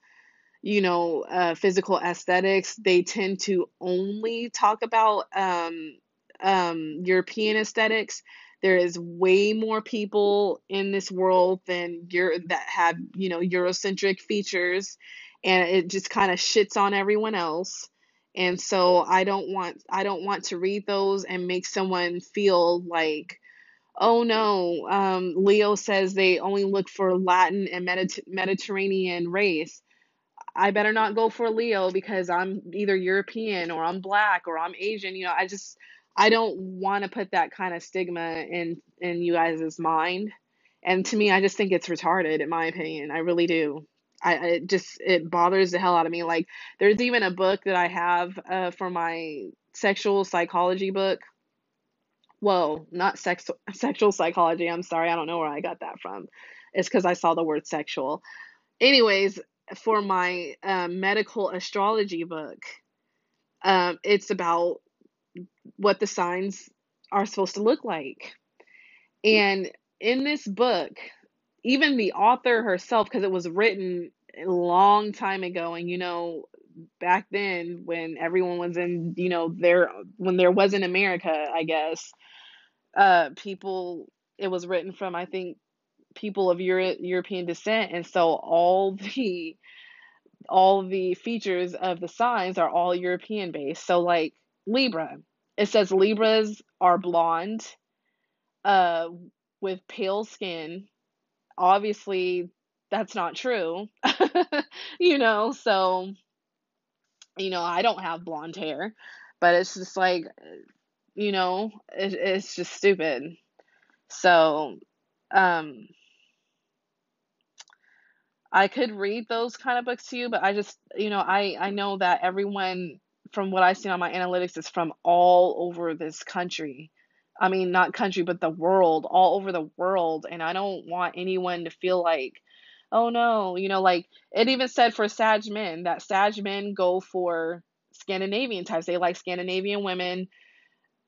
you know, uh, physical aesthetics, they tend to only talk about um, um, European aesthetics. There is way more people in this world than Euro- that have, you know, Eurocentric features, and it just kind of shits on everyone else. And so I don't want I don't want to read those and make someone feel like, oh no, um, Leo says they only look for Latin and Mediter- Mediterranean race I better not go for Leo because I'm either European or I'm black or I'm Asian. You know, I just I don't want to put that kind of stigma in in you guys' mind. And to me, I just think it's retarded, in my opinion. I really do. I just it bothers the hell out of me. Like there's even a book that I have uh, for my sexual psychology book. Whoa, not sex sexual psychology. I'm sorry, I don't know where I got that from. It's because I saw the word sexual. Anyways, for my um, medical astrology book, um, it's about what the signs are supposed to look like. And in this book, even the author herself, because it was written a long time ago, and you know, back then when everyone was in, you know, there when there wasn't America, I guess, uh people it was written from I think people of Euro- European descent and so all the all the features of the signs are all European based. So like Libra, it says Libras are blonde, uh, with pale skin. Obviously, that's not true. you know, so you know, I don't have blonde hair, but it's just like, you know, it, it's just stupid. So, um, I could read those kind of books to you, but I just, you know, I I know that everyone from what I've seen on my analytics is from all over this country. I mean, not country, but the world, all over the world, and I don't want anyone to feel like, oh no, you know, like it even said for Sag men that Sag men go for Scandinavian types. They like Scandinavian women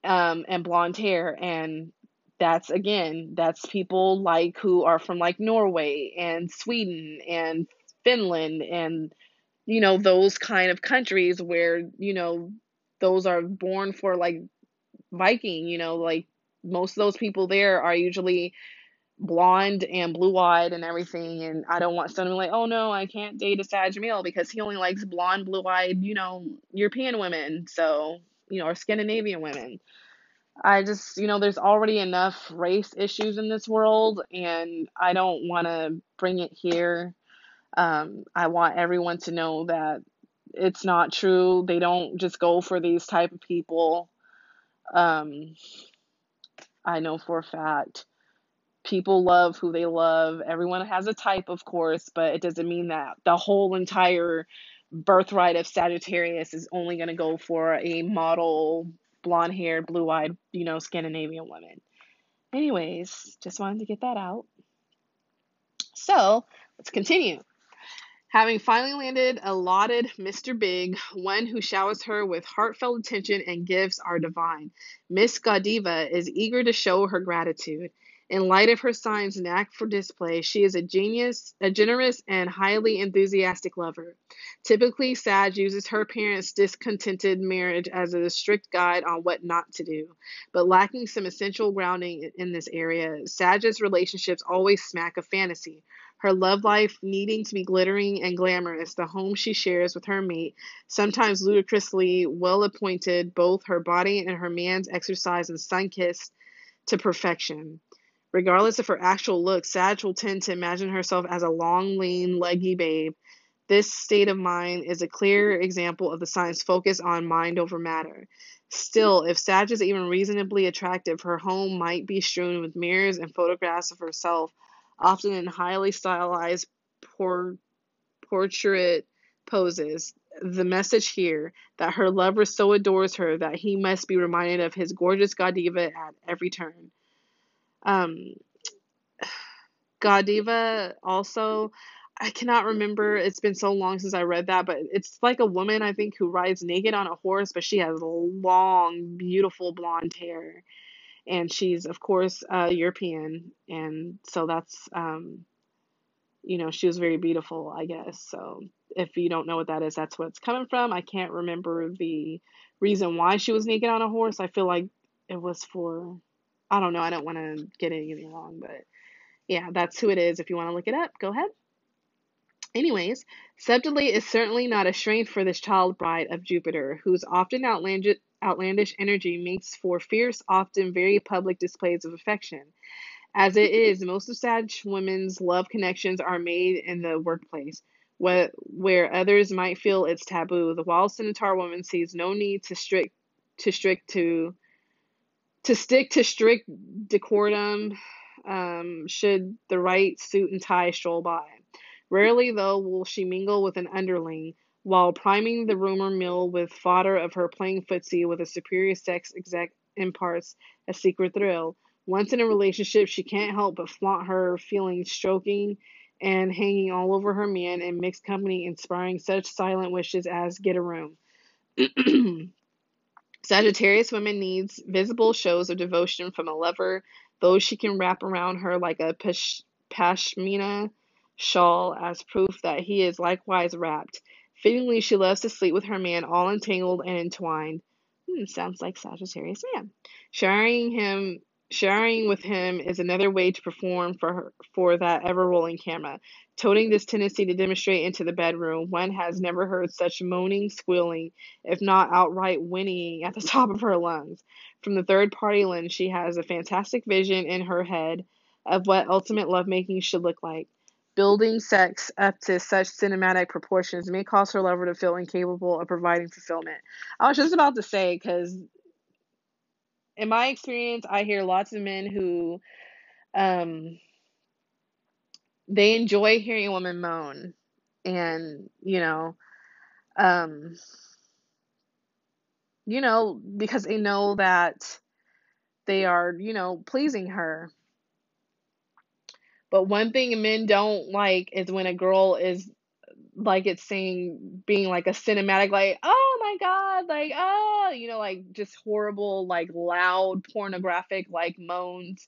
um and blonde hair and that's again that's people like who are from like Norway and Sweden and Finland and you know those kind of countries where you know those are born for like Viking you know like most of those people there are usually blonde and blue-eyed and everything and I don't want someone like oh no I can't date a Sag male because he only likes blonde blue-eyed you know European women so you know or Scandinavian women I just, you know, there's already enough race issues in this world, and I don't want to bring it here. Um, I want everyone to know that it's not true. They don't just go for these type of people. Um, I know for a fact people love who they love. Everyone has a type, of course, but it doesn't mean that the whole entire birthright of Sagittarius is only going to go for a model blonde haired, blue eyed, you know, Scandinavian woman. Anyways, just wanted to get that out. So let's continue. Having finally landed allotted Mr. Big, one who showers her with heartfelt attention and gifts are divine, Miss Godiva is eager to show her gratitude. In light of her sign's knack for display, she is a genius, a generous and highly enthusiastic lover. Typically, Sag uses her parents' discontented marriage as a strict guide on what not to do. But lacking some essential grounding in this area, Sag's relationships always smack of fantasy. Her love life needing to be glittering and glamorous, the home she shares with her mate, sometimes ludicrously well appointed, both her body and her man's exercise and sun kissed to perfection. Regardless of her actual look, Sag will tend to imagine herself as a long, lean, leggy babe. This state of mind is a clear example of the sign's focus on mind over matter. Still, if Sag is even reasonably attractive, her home might be strewn with mirrors and photographs of herself, often in highly stylized por- portrait poses. The message here that her lover so adores her that he must be reminded of his gorgeous Godiva at every turn. Um, Godiva also, I cannot remember. It's been so long since I read that, but it's like a woman, I think, who rides naked on a horse, but she has long, beautiful blonde hair. And she's, of course, uh, European. And so that's, um, you know, she was very beautiful, I guess. So if you don't know what that is, that's what it's coming from. I can't remember the reason why she was naked on a horse. I feel like it was for I don't know. I don't want to get anything wrong, but yeah, that's who it is. If you want to look it up, go ahead. Anyways, Subtly is certainly not a strain for this child bride of Jupiter, whose often outlandish, outlandish energy makes for fierce, often very public displays of affection. As it is, most of Sag women's love connections are made in the workplace, where, where others might feel it's taboo. The wild Centaur woman sees no need to strict to strict to to stick to strict decorum um, should the right suit and tie stroll by. Rarely, though, will she mingle with an underling while priming the rumor mill with fodder of her playing footsie with a superior sex exec imparts a secret thrill. Once in a relationship, she can't help but flaunt her feelings, stroking and hanging all over her man in mixed company, inspiring such silent wishes as get a room. Sagittarius woman needs visible shows of devotion from a lover, those she can wrap around her like a pash- pashmina shawl as proof that he is likewise wrapped. Fittingly, she loves to sleep with her man, all entangled and entwined. Hmm, sounds like Sagittarius man. Sharing him sharing with him is another way to perform for her, for that ever rolling camera. Toting this tendency to demonstrate into the bedroom, one has never heard such moaning, squealing, if not outright whinnying at the top of her lungs. From the third party lens, she has a fantastic vision in her head of what ultimate lovemaking should look like. Building sex up to such cinematic proportions may cause her lover to feel incapable of providing fulfillment. I was just about to say, because in my experience, I hear lots of men who um, they enjoy hearing a woman moan, and you know, um, you know, because they know that they are, you know, pleasing her. But one thing men don't like is when a girl is like it's saying being like a cinematic like oh my god like oh you know like just horrible like loud pornographic like moans.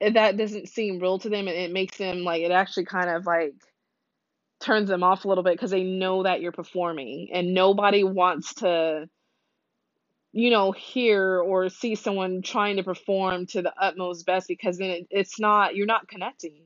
That doesn't seem real to them and it makes them like it actually kind of like turns them off a little bit because they know that you're performing and nobody wants to you know hear or see someone trying to perform to the utmost best because then it, it's not you're not connecting.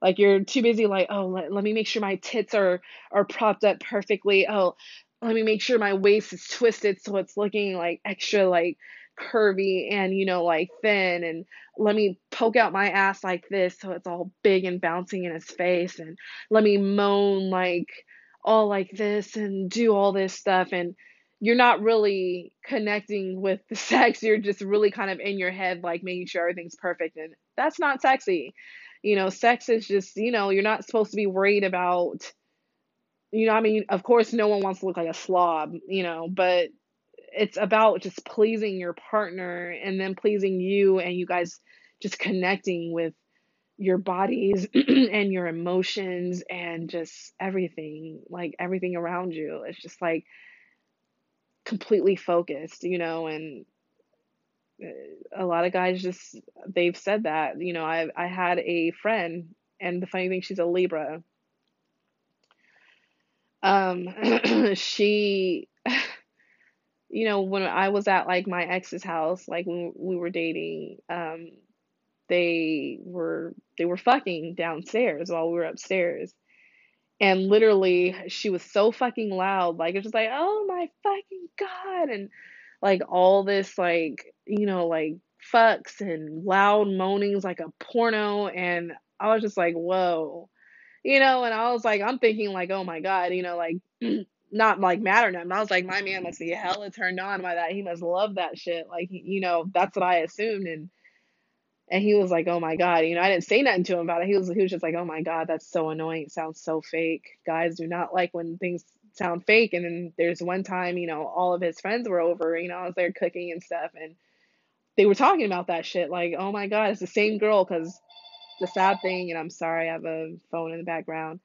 Like you're too busy like, oh, let, let me make sure my tits are are propped up perfectly. Oh, let me make sure my waist is twisted so it's looking like extra like curvy and you know like thin. And let me poke out my ass like this so it's all big and bouncing in his face. And let me moan like all like this and do all this stuff. And you're not really connecting with the sex you're just really kind of in your head like making sure everything's perfect and that's not sexy you know, sex is just, you know, you're not supposed to be worried about, you know, I mean, of course, no one wants to look like a slob, you know, but it's about just pleasing your partner and then pleasing you and you guys just connecting with your bodies and your emotions and just everything, like everything around you. It's just like completely focused, you know, and a lot of guys just they've said that. You know, I I had a friend, and the funny thing, she's a Libra. Um, she, you know, when I was at like my ex's house, like when we were dating, um, they were they were fucking downstairs while we were upstairs. And literally, she was so fucking loud, like it's just like, oh my fucking god, and like all this like you know, like fucks and loud moanings like a porno. And I was just like, whoa. You know, and I was like, I'm thinking like, oh my God, you know, like not like mad or nothing. I was like, my man must be hella turned on by that. He must love that shit. Like, you know, that's what I assumed. And and he was like, "Oh my god," you know, I didn't say nothing to him about it. He was he was just like, "Oh my god, that's so annoying. It sounds so fake." Guys do not like when things sound fake. And then there's one time, you know, all of his friends were over. You know, I was there cooking and stuff, and they were talking about that shit. Like, oh my god, it's the same girl. Because the sad thing, and I'm sorry, I have a phone in the background.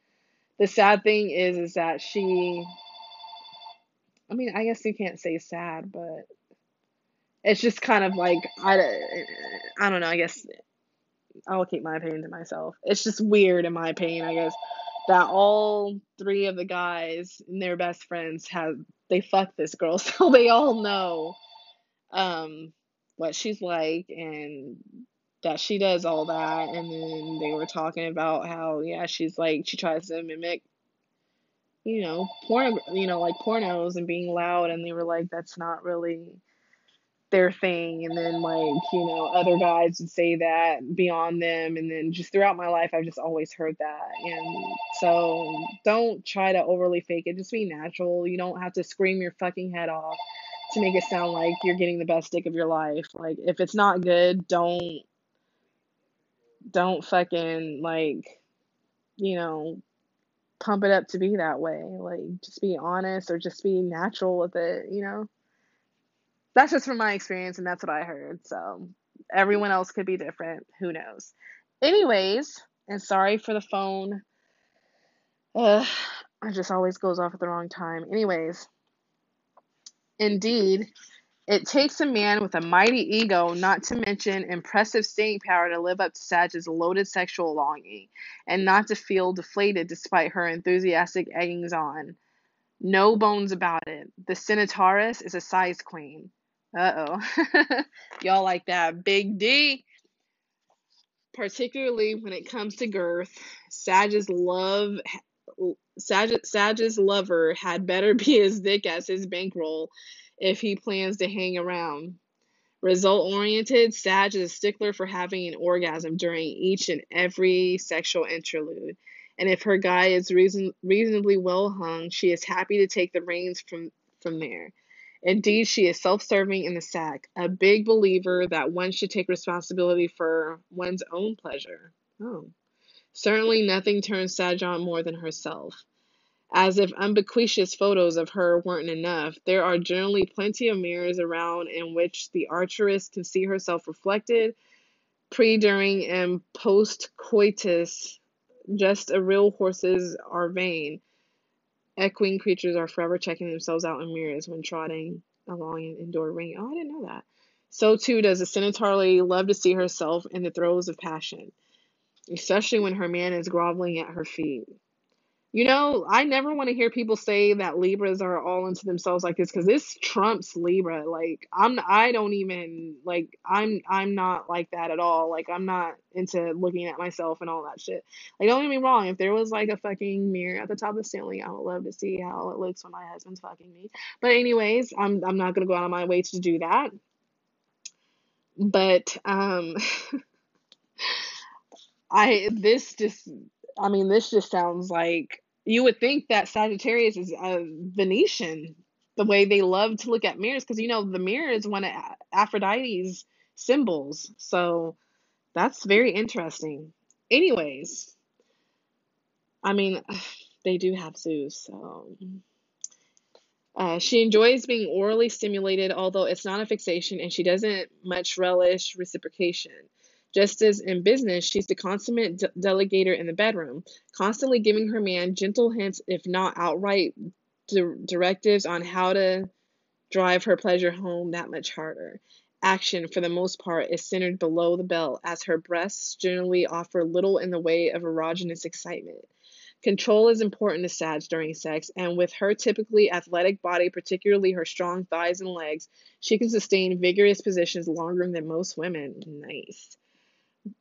The sad thing is, is that she. I mean, I guess you can't say sad, but it's just kind of like I, I don't know. I guess I'll keep my opinion to myself. It's just weird, in my opinion. I guess that all three of the guys and their best friends have they fuck this girl, so they all know um what she's like and that she does all that and then they were talking about how yeah she's like she tries to mimic you know porn you know like pornos and being loud and they were like that's not really their thing and then like you know other guys would say that beyond them and then just throughout my life I've just always heard that and so don't try to overly fake it just be natural you don't have to scream your fucking head off to make it sound like you're getting the best dick of your life. Like if it's not good, don't don't fucking like you know pump it up to be that way. Like just be honest or just be natural with it, you know. That's just from my experience and that's what I heard. So everyone else could be different. Who knows? Anyways, and sorry for the phone. Uh, it just always goes off at the wrong time. Anyways, Indeed, it takes a man with a mighty ego, not to mention impressive staying power, to live up to Sag's loaded sexual longing, and not to feel deflated despite her enthusiastic eggings on. No bones about it. The Centauress is a size queen. Uh oh. Y'all like that big D. Particularly when it comes to girth, Sag's love Sag, Sag's lover had better be as thick as his bankroll if he plans to hang around. Result oriented, Sag is a stickler for having an orgasm during each and every sexual interlude. And if her guy is reason, reasonably well hung, she is happy to take the reins from, from there. Indeed, she is self serving in the sack, a big believer that one should take responsibility for one's own pleasure. Oh. Certainly nothing turns Sag on more than herself. As if unbequeacious photos of her weren't enough, there are generally plenty of mirrors around in which the archeress can see herself reflected pre, during, and post coitus. Just a real horses are vain. Equine creatures are forever checking themselves out in mirrors when trotting along an indoor ring. Oh, I didn't know that. So too does a centaur love to see herself in the throes of passion especially when her man is groveling at her feet. You know, I never want to hear people say that Libras are all into themselves like this because this trumps Libra. Like I'm, I don't even like I'm, I'm not like that at all. Like I'm not into looking at myself and all that shit. Like don't get me wrong. If there was like a fucking mirror at the top of the ceiling, I would love to see how it looks when my husband's fucking me. But anyways, I'm, I'm not gonna go out of my way to do that. But um. I this just I mean this just sounds like you would think that Sagittarius is a Venusian the way they love to look at mirrors because you know the mirror is one of Aphrodite's symbols. So that's very interesting. Anyways I mean they do have Zeus so. Uh, she enjoys being orally stimulated although it's not a fixation and she doesn't much relish reciprocation just as in business, she's the consummate de- delegator in the bedroom, constantly giving her man gentle hints, if not outright di- directives, on how to drive her pleasure home that much harder. Action, for the most part, is centered below the belt, as her breasts generally offer little in the way of erogenous excitement. Control is important to Sag during sex, and with her typically athletic body, particularly her strong thighs and legs, she can sustain vigorous positions longer than most women. Nice.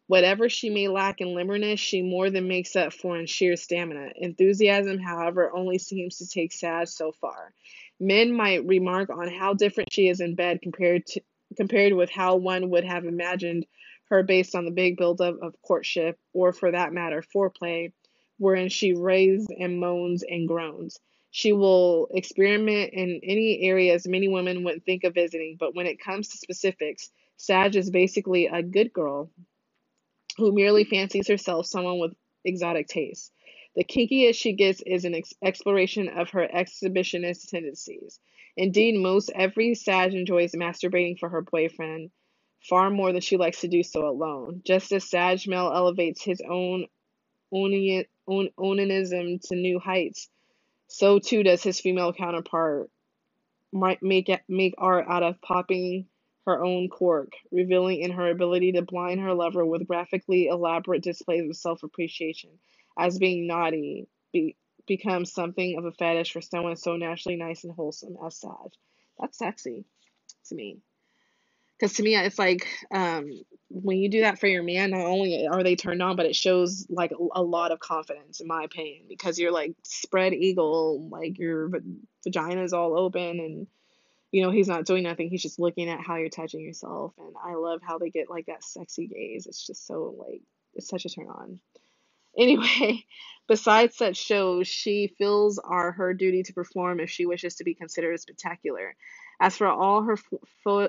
Whatever she may lack in limberness, she more than makes up for in sheer stamina. Enthusiasm, however, only seems to take Sag so far. Men might remark on how different she is in bed compared to compared with how one would have imagined her based on the big buildup of courtship, or for that matter, foreplay, wherein she raves and moans and groans. She will experiment in any areas many women wouldn't think of visiting, but when it comes to specifics, Sag is basically a good girl who merely fancies herself someone with exotic tastes. The kinkiest she gets is an ex- exploration of her exhibitionist tendencies. Indeed, most every Sag enjoys masturbating for her boyfriend far more than she likes to do so alone. Just as Sag male elevates his own onanism to new heights, so too does his female counterpart might make make art out of popping her own cork, revealing in her ability to blind her lover with graphically elaborate displays of self appreciation, as being naughty be, becomes something of a fetish for someone so naturally nice and wholesome as Sag. That's sexy to me. Because to me, it's like um, when you do that for your man, not only are they turned on, but it shows like a lot of confidence, in my opinion, because you're like spread eagle, like your vagina is all open and you know, he's not doing nothing. He's just looking at how you're touching yourself. And I love how they get like that sexy gaze. It's just so like, it's such a turn on. Anyway, besides such shows, she feels are her duty to perform if she wishes to be considered spectacular. As for all her fo-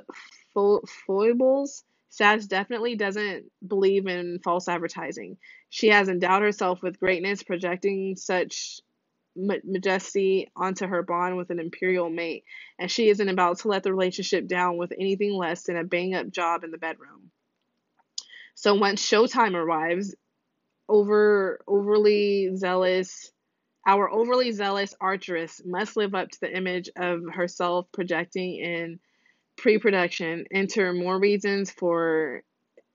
fo- foibles, Sag definitely doesn't believe in false advertising. She has endowed herself with greatness, projecting such majesty onto her bond with an imperial mate, and she isn't about to let the relationship down with anything less than a bang up job in the bedroom. So once showtime arrives, over overly zealous our overly zealous archeress must live up to the image of herself projecting in pre-production enter more reasons for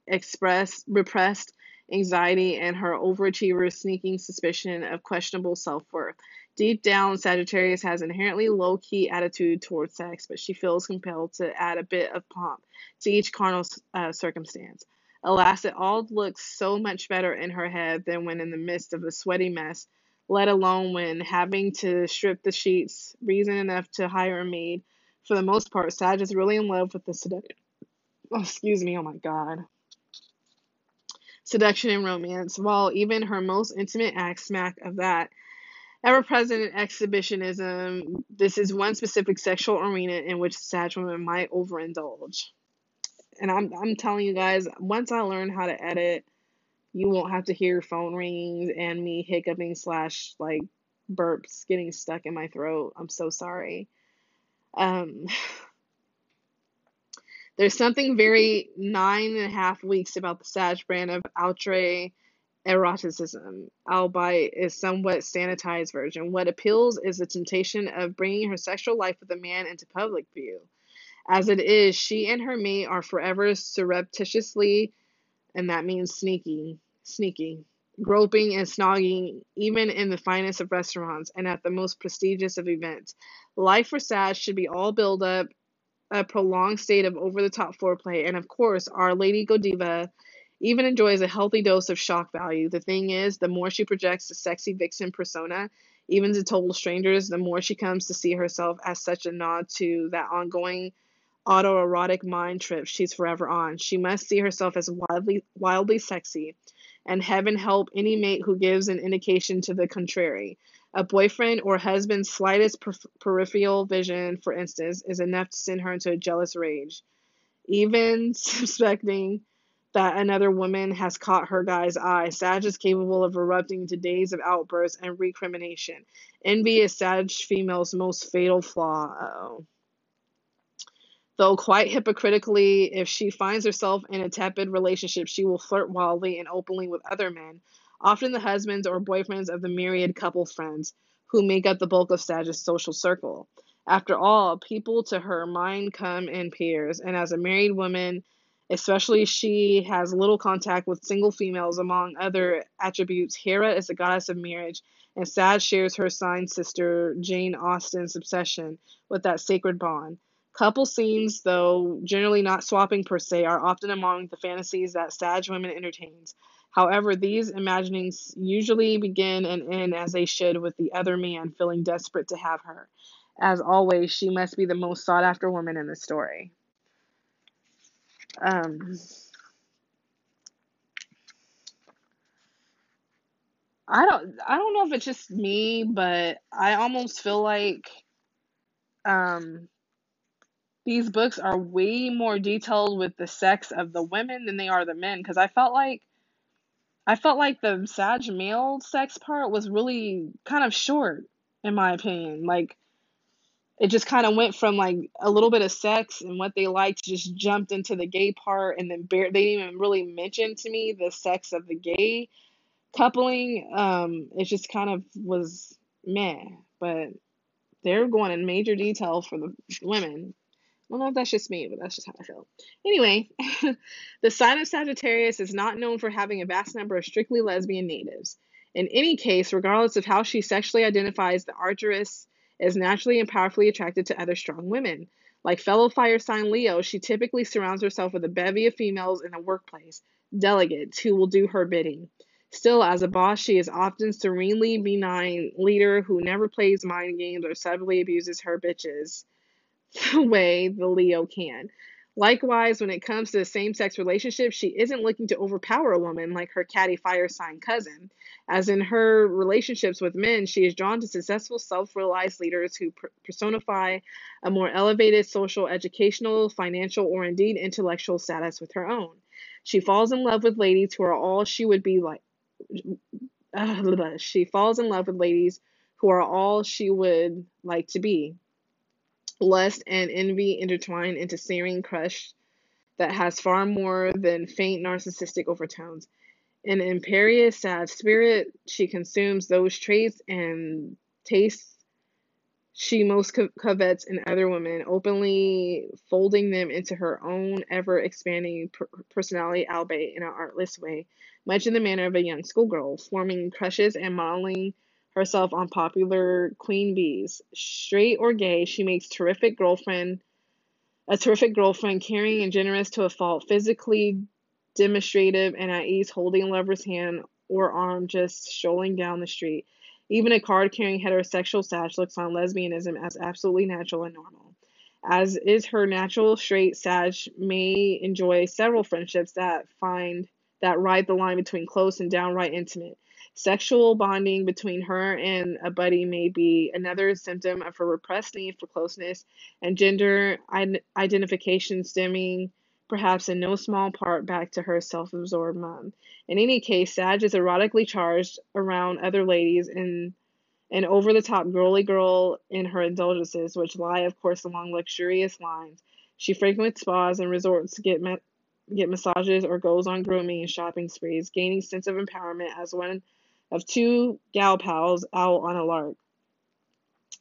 express repressed anxiety, and her overachiever's sneaking suspicion of questionable self worth. Deep down, Sagittarius has inherently low key attitude towards sex, but she feels compelled to add a bit of pomp to each carnal uh, circumstance. Alas, it all looks so much better in her head than when in the midst of a sweaty mess, let alone when having to strip the sheets, reason enough to hire a maid. For the most part, Sag is really in love with the seduction. Oh, excuse me, oh my god. Seduction and romance, while even her most intimate acts smack of that ever present exhibitionism. This is one specific sexual arena in which Sag women might overindulge. And I'm I'm telling you guys, once I learn how to edit, you won't have to hear phone rings and me hiccuping slash like burps getting stuck in my throat. I'm so sorry. Um there's something very nine and a half weeks about the Sag brand of outre eroticism, albeit is somewhat sanitized version. What appeals is the temptation of bringing her sexual life with a man into public view. As it is, she and her mate are forever surreptitiously, and that means sneaky, sneaky, groping and snogging, even in the finest of restaurants and at the most prestigious of events. Life for Sag should be all build up, a prolonged state of over the top foreplay, and of course, our Lady Godiva even enjoys a healthy dose of shock value. The thing is, the more she projects the sexy vixen persona, even to total strangers, the more she comes to see herself as such a nod to that ongoing autoerotic mind trip she's forever on. She must see herself as wildly wildly sexy, and heaven help any mate who gives an indication to the contrary. A boyfriend or husband's slightest per- peripheral vision, for instance, is enough to send her into a jealous rage. Even suspecting that another woman has caught her guy's eye. Sag is capable of erupting into days of outbursts and recrimination. Envy is Sag female's most fatal flaw. Uh-oh. Though quite hypocritically, if she finds herself in a tepid relationship, she will flirt wildly and openly with other men, often the husbands or boyfriends of the myriad couple friends who make up the bulk of Sag's social circle. After all, people to her mind come in pairs, and as a married woman, especially she has little contact with single females among other attributes. Hera is the goddess of marriage, and Sag shares her sign sister Jane Austen's obsession with that sacred bond. Couple scenes, though generally not swapping per se, are often among the fantasies that Sag women entertains. However, these imaginings usually begin and end as they should with the other man feeling desperate to have her. As always, she must be the most sought after woman in the story. Um, I don't I don't know if it's just me, but I almost feel like um these books are way more detailed with the sex of the women than they are the men because I felt like I felt like the Sag male sex part was really kind of short in my opinion. Like it just kind of went from like a little bit of sex and what they liked just jumped into the gay part and then they didn't even really mention to me the sex of the gay coupling um it just kind of was meh but they're going in major detail for the women I don't know if that's just me, but that's just how I feel. Anyway, the sign of Sagittarius is not known for having a vast number of strictly lesbian natives. In any case, regardless of how she sexually identifies, the archeress is naturally and powerfully attracted to other strong women. Like fellow fire sign Leo, she typically surrounds herself with a bevy of females in the workplace, delegates who will do her bidding. Still, as a boss, she is often serenely benign leader who never plays mind games or subtly abuses her bitches the way the Leo can. Likewise, when it comes to same sex relationships, she isn't looking to overpower a woman like her catty fire sign cousin. As in her relationships with men, she is drawn to successful, self realized leaders who personify a more elevated social, educational, financial, or indeed intellectual status with her own. She falls in love with ladies who are all she would be like. Uh, she falls in love with ladies who are all she would like to be lust and envy intertwine into searing crush that has far more than faint narcissistic overtones. In imperious sad spirit, she consumes those traits and tastes she most co- covets in other women, openly folding them into her own ever expanding per- personality, albeit in an artless way, much in the manner of a young schoolgirl, forming crushes and modeling herself on popular queen bees. Straight or gay, she makes terrific girlfriend, a terrific girlfriend, caring and generous to a fault, physically demonstrative and at ease holding lover's hand or arm just strolling down the street. Even a card carrying heterosexual Sag looks on lesbianism as absolutely natural and normal. As is her natural straight, Sag may enjoy several friendships that find that ride the line between close and downright intimate. Sexual bonding between her and a buddy may be another symptom of her repressed need for closeness and gender identification stemming perhaps in no small part back to her self absorbed mom. In any case, Sag is erotically charged around other ladies and an over the top girly girl in her indulgences, which lie, of course, along luxurious lines. She frequents spas and resorts to get get massages or goes on grooming and shopping sprees, gaining sense of empowerment as one of two gal pals out on a lark.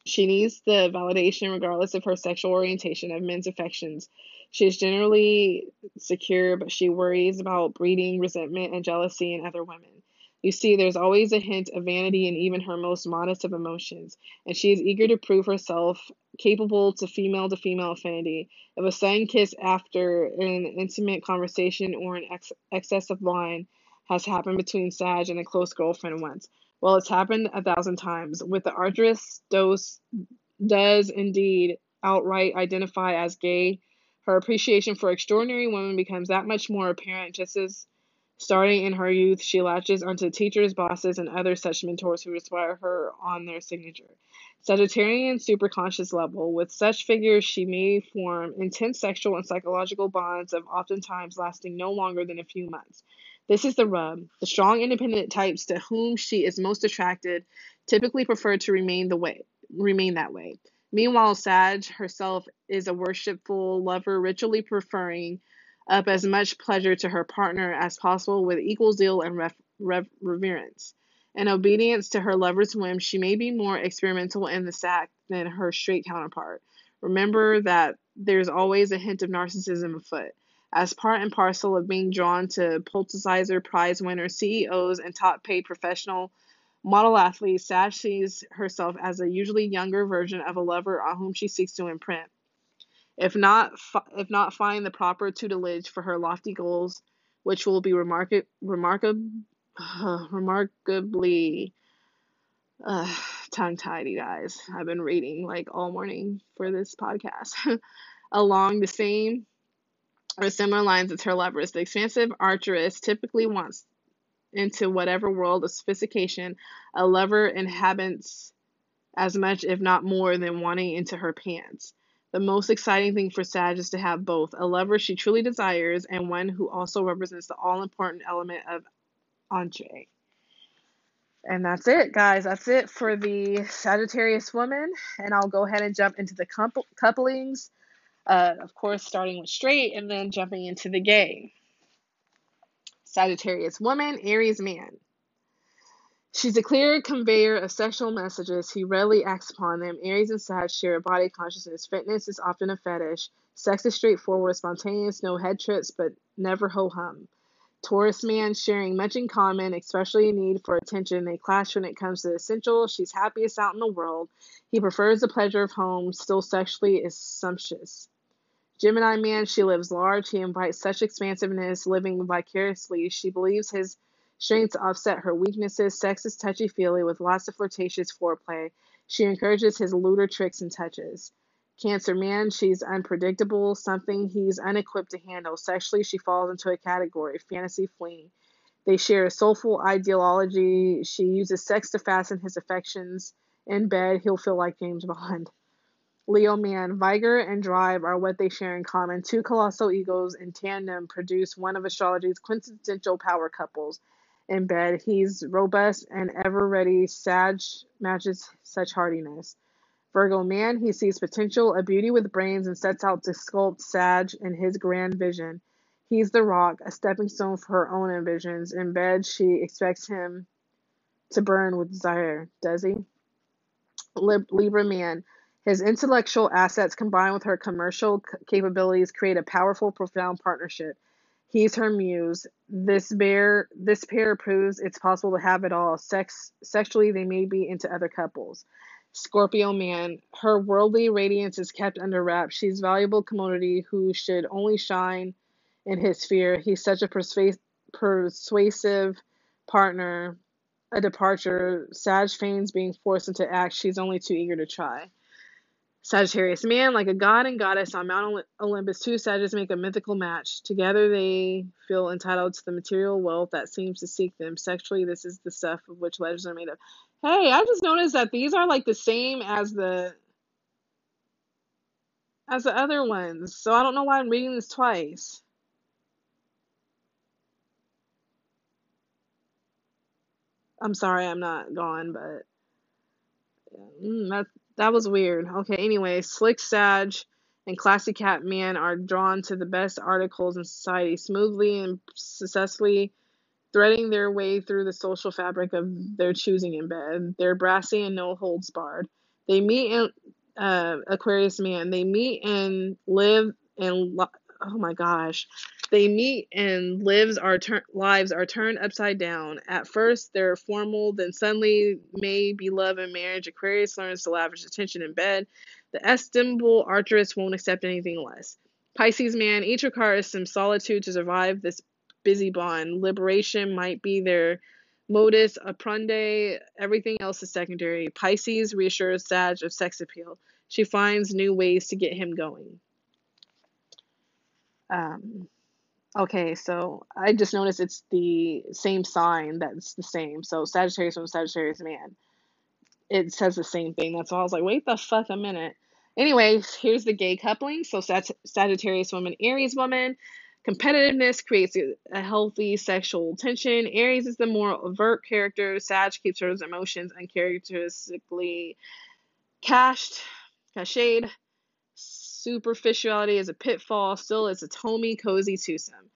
She needs the validation, regardless of her sexual orientation, of men's affections she is generally secure, but she worries about breeding resentment and jealousy in other women. You see, there's always a hint of vanity in even her most modest of emotions, and she is eager to prove herself capable to female to female affinity. If a sudden kiss after an intimate conversation or an ex- excess of wine has happened between Sag and a close girlfriend once, well, it's happened a thousand times. With the arduous dose does indeed outright identify as gay her appreciation for extraordinary women becomes that much more apparent just as, starting in her youth, she latches onto teachers, bosses, and other such mentors who inspire her on their signature. Sagittarian superconscious level. With such figures, she may form intense sexual and psychological bonds of oftentimes lasting no longer than a few months. This is the rub. The strong, independent types to whom she is most attracted typically prefer to remain the way, remain that way. Meanwhile, Sag herself is a worshipful lover, ritually preferring up as much pleasure to her partner as possible with equal zeal and rev- reverence. In obedience to her lover's whim, she may be more experimental in the sack than her straight counterpart. Remember that there's always a hint of narcissism afoot. As part and parcel of being drawn to Pulitzer Prize winners, CEOs, and top paid professional Model athletes, Sash sees herself as a usually younger version of a lover on whom she seeks to imprint. If not, if not find the proper tutelage for her lofty goals, which will be remark- remarkab- uh, remarkably uh, tongue tied, guys. I've been reading like all morning for this podcast. Along the same or similar lines as her lovers, the expansive archeress typically wants into whatever world of sophistication a lover inhabits as much, if not more, than wanting into her pants. The most exciting thing for Sag is to have both a lover she truly desires and one who also represents the all important element of entree. And that's it, guys. That's it for the Sagittarius woman. And I'll go ahead and jump into the couplings. Uh, of course, starting with straight and then jumping into the gay. Sagittarius woman, Aries man. She's a clear conveyor of sexual messages. He readily acts upon them. Aries and Sag share a body consciousness. Fitness is often a fetish. Sex is straightforward, spontaneous, no head trips, but never ho hum. Taurus man sharing much in common, especially a need for attention. They clash when it comes to the essential. She's happiest out in the world. He prefers the pleasure of home, still sexually is sumptuous. Gemini man, she lives large. He invites such expansiveness, living vicariously. She believes his strengths offset her weaknesses. Sex is touchy feely with lots of flirtatious foreplay. She encourages his lewder tricks and touches. Cancer man, she's unpredictable, something he's unequipped to handle. Sexually, she falls into a category, fantasy fling. They share a soulful ideology. She uses sex to fasten his affections. In bed, he'll feel like James Bond. Leo man, vigor and drive are what they share in common. Two colossal egos in tandem produce one of astrology's quintessential power couples. In bed, he's robust and ever ready. Sag matches such hardiness. Virgo man, he sees potential, a beauty with brains, and sets out to sculpt Sag in his grand vision. He's the rock, a stepping stone for her own ambitions. In bed, she expects him to burn with desire. Does he? Lib- Libra man, His intellectual assets combined with her commercial capabilities create a powerful, profound partnership. He's her muse. This pair, this pair proves it's possible to have it all. Sex, sexually, they may be into other couples. Scorpio man, her worldly radiance is kept under wraps. She's valuable commodity who should only shine in his sphere. He's such a persuasive, persuasive partner. A departure. Sag feigns being forced into act. She's only too eager to try. Sagittarius, man, like a god and goddess on Mount Olympus, two Sagittarius make a mythical match. Together, they feel entitled to the material wealth that seems to seek them. Sexually, this is the stuff of which legends are made of. Hey, I just noticed that these are like the same as the as the other ones, so I don't know why I'm reading this twice. I'm sorry, I'm not gone, but mm, that that was weird. Okay, anyway, Slick Sag and Classy Cap Man are drawn to the best articles in society, smoothly and successfully threading their way through the social fabric of their choosing in bed. They're brassy and no holds barred. They meet in uh, Aquarius Man. They meet and live and lo- oh my gosh, they meet and lives are tur- lives are turned upside down. At first they're formal, then suddenly may be love and marriage. Aquarius learns to lavish attention in bed. The estimable archeress won't accept anything less. Pisces man, each requires some solitude to survive this busy bond. Liberation might be their modus operandi. Everything else is secondary. Pisces reassures Sag of sex appeal. She finds new ways to get him going. Um, okay, so I just noticed it's the same sign that's the same. So Sagittarius from Sagittarius man. It says the same thing. That's why I was like, wait the fuck a minute. Anyways, here's the gay coupling. So Sag- Sagittarius woman, Aries woman. Competitiveness creates a healthy sexual tension. Aries is the more overt character. Sag keeps her emotions uncharacteristically cached, cached. Superficiality is a pitfall. Still, it's a homey, cozy twosome.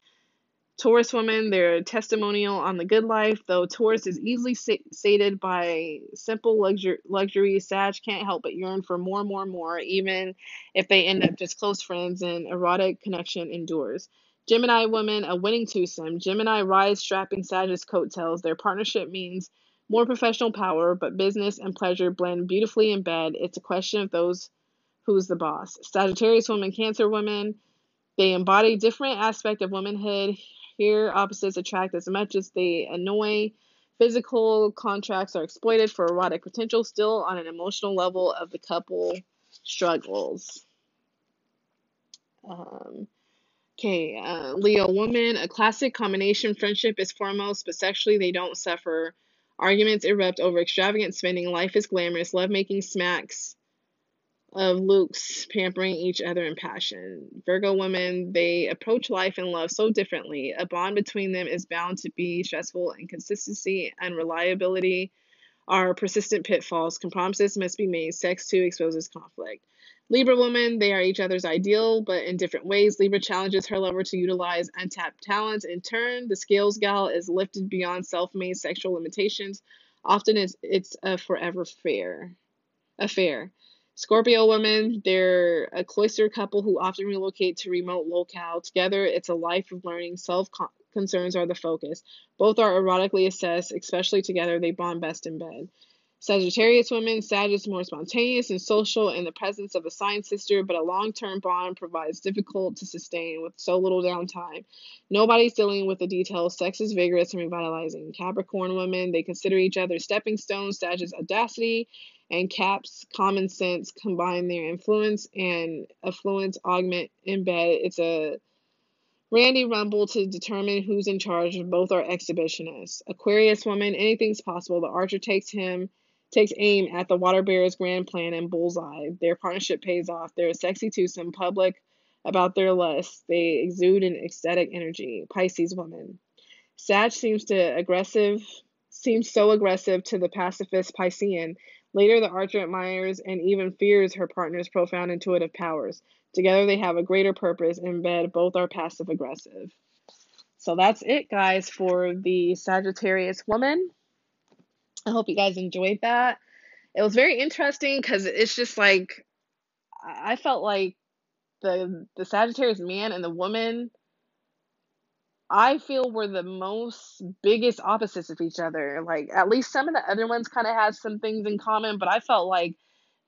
Taurus women, they're testimonial on the good life, though Taurus is easily sated by simple luxury, luxury. Sag can't help but yearn for more, more, more, even if they end up just close friends and erotic connection endures. Gemini women, a winning twosome. Gemini rise strapping Sag's coattails. Their partnership means more professional power, but business and pleasure blend beautifully in bed. It's a question of those who's the boss. Sagittarius women, Cancer women, they embody different aspect of womanhood. Here, opposites attract as much as they annoy. Physical contracts are exploited for erotic potential. Still, on an emotional level, of the couple struggles. Um, okay, uh, Leo woman, a classic combination. Friendship is foremost, but sexually they don't suffer. Arguments erupt over extravagant spending. Life is glamorous. Lovemaking smacks Um, of Luke's pampering each other in passion. Virgo women, they approach life and love so differently. A bond between them is bound to be stressful, and consistency and reliability are persistent pitfalls. Compromises must be made. Sex too exposes conflict. Libra women, they are each other's ideal, but in different ways. Libra challenges her lover to utilize untapped talents. In turn, the scales gal is lifted beyond self-made sexual limitations. Often it's, it's a forever fair affair. Scorpio women, they're a cloistered couple who often relocate to remote locale. Together, it's a life of learning. Self concerns are the focus. Both are erotically assessed, especially together, they bond best in bed. Sagittarius women, Sag is more spontaneous and social in the presence of a sign sister, but a long term bond provides difficult to sustain with so little downtime. Nobody's dealing with the details. Sex is vigorous and revitalizing. Capricorn women, they consider each other stepping stones. Sag's audacity and Cap's common sense combine their influence and affluence augment embed. It's a Randy Rumble to determine who's in charge. Both are exhibitionists. Aquarius woman, anything's possible. The archer takes him takes aim at the water bearer's grand plan and bullseye. Their partnership pays off. They're a sexy twosome, public about their lust. They exude an ecstatic energy. Pisces woman. Sag seems to aggressive seems so aggressive to the pacifist Piscean. Later the archer admires and even fears her partner's profound intuitive powers. Together they have a greater purpose. In bed, both are passive aggressive. So that's it, guys, for the Sagittarius woman. I hope you guys enjoyed that. It was very interesting because it's just like I felt like the the Sagittarius man and the woman I feel were the most biggest opposites of each other. Like at least some of the other ones kind of had some things in common, but I felt like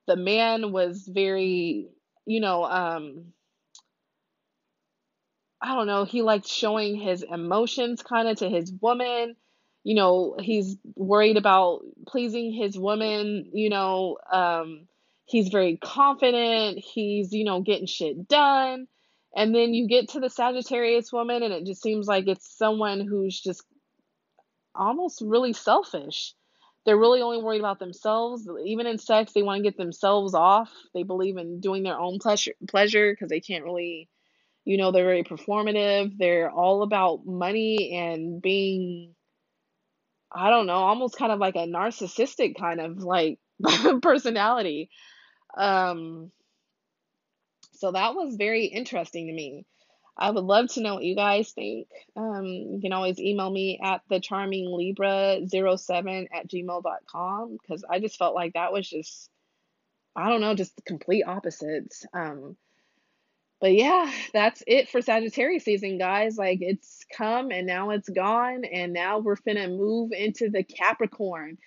the man was very, you know, um I don't know, he liked showing his emotions kind of to his woman. You know, he's worried about pleasing his woman, you know, um he's very confident, he's, you know, getting shit done. And then you get to the Sagittarius woman and it just seems like it's someone who's just almost really selfish. They're really only worried about themselves. Even in sex, they want to get themselves off. They believe in doing their own pleasure pleasure because they can't really you know, they're very performative. They're all about money and being, I don't know, almost kind of like a narcissistic kind of like personality. Um, so that was very interesting to me. I would love to know what you guys think. Um, you can always email me at the charming libra 07 at gmail.com because I just felt like that was just, I don't know, just complete opposites. Um, but yeah, that's it for Sagittarius season, guys. Like it's come and now it's gone, and now we're finna move into the Capricorn.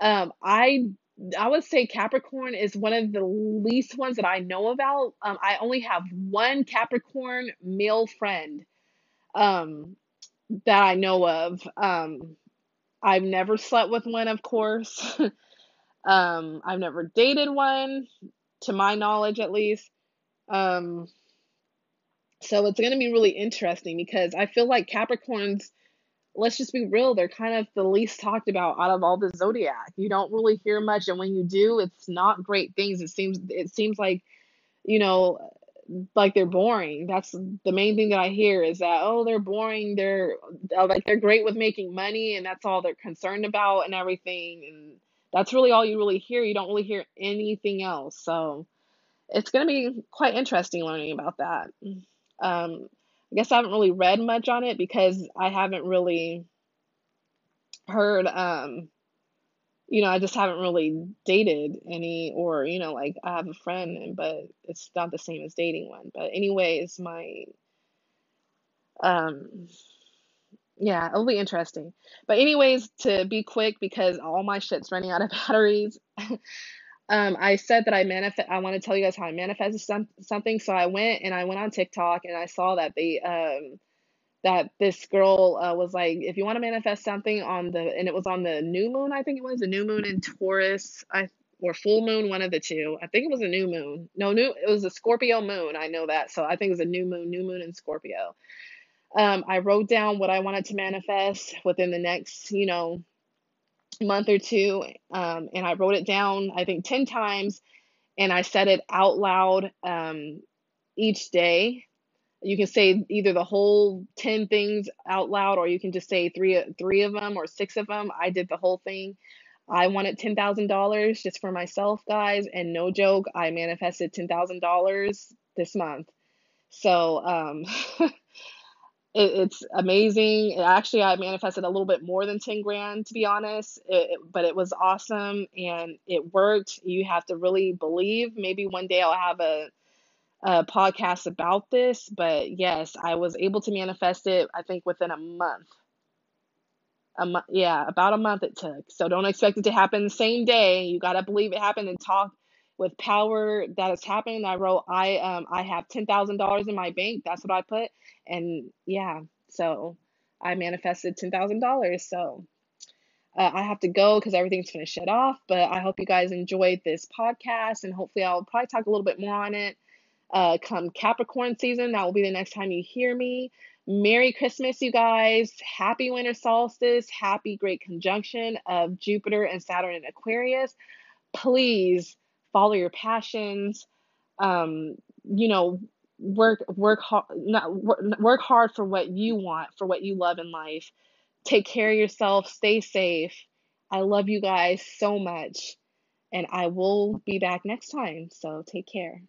Um, I I would say Capricorn is one of the least ones that I know about. Um, I only have one Capricorn male friend um, that I know of. Um, I've never slept with one, of course. um, I've never dated one, to my knowledge, at least. Um, so it's going to be really interesting because I feel like Capricorns, let's just be real, they're kind of the least talked about out of all the zodiac. You don't really hear much and when you do, it's not great things. It seems it seems like, you know, like they're boring. That's the main thing that I hear is that oh, they're boring. They're uh, like they're great with making money and that's all they're concerned about and everything and that's really all you really hear. You don't really hear anything else. So, it's going to be quite interesting learning about that. Um, I guess I haven't really read much on it because I haven't really heard, um, you know, I just haven't really dated any, or, you know, like I have a friend, but it's not the same as dating one. But, anyways, my, um, yeah, it'll be interesting. But, anyways, to be quick because all my shit's running out of batteries. Um, I said that I manifest. I want to tell you guys how I manifested some, something. So I went and I went on TikTok and I saw that they um that this girl uh, was like, if you want to manifest something on the and it was on the new moon. I think it was a new moon in Taurus. I or full moon, one of the two. I think it was a new moon. No, new. It was a Scorpio moon. I know that. So I think it was a new moon, new moon in Scorpio. Um, I wrote down what I wanted to manifest within the next, you know, month or two. Um, and I wrote it down, I think, 10 times, and I said it out loud um, each day. You can say either the whole 10 things out loud, or you can just say three, three of them or six of them. I did the whole thing. I wanted $10,000 just for myself, guys. And no joke, I manifested $10,000 this month. So, um, it, it's amazing. Actually, I manifested a little bit more than 10 grand, to be honest, it, it- but it was awesome and it worked. You have to really believe. Maybe one day I'll have a, a podcast about this, but yes, I was able to manifest it, I think, within a month. A month, yeah, about a month it took. So don't expect it to happen the same day. You gotta believe it happened and talk with power that has happened. I wrote, I um, I have ten thousand dollars in my bank. That's what I put, and yeah, so I manifested ten thousand dollars. So uh, I have to go because everything's gonna shut off. But I hope you guys enjoyed this podcast, and hopefully I'll probably talk a little bit more on it. Uh, come Capricorn season, that will be the next time you hear me. Merry Christmas, you guys. Happy winter solstice. Happy great conjunction of Jupiter and Saturn in Aquarius. Please follow your passions. Um, you know, work work hard not work, work hard for what you want, for what you love in life. Take care of yourself, stay safe. I love you guys so much and I will be back next time. So take care.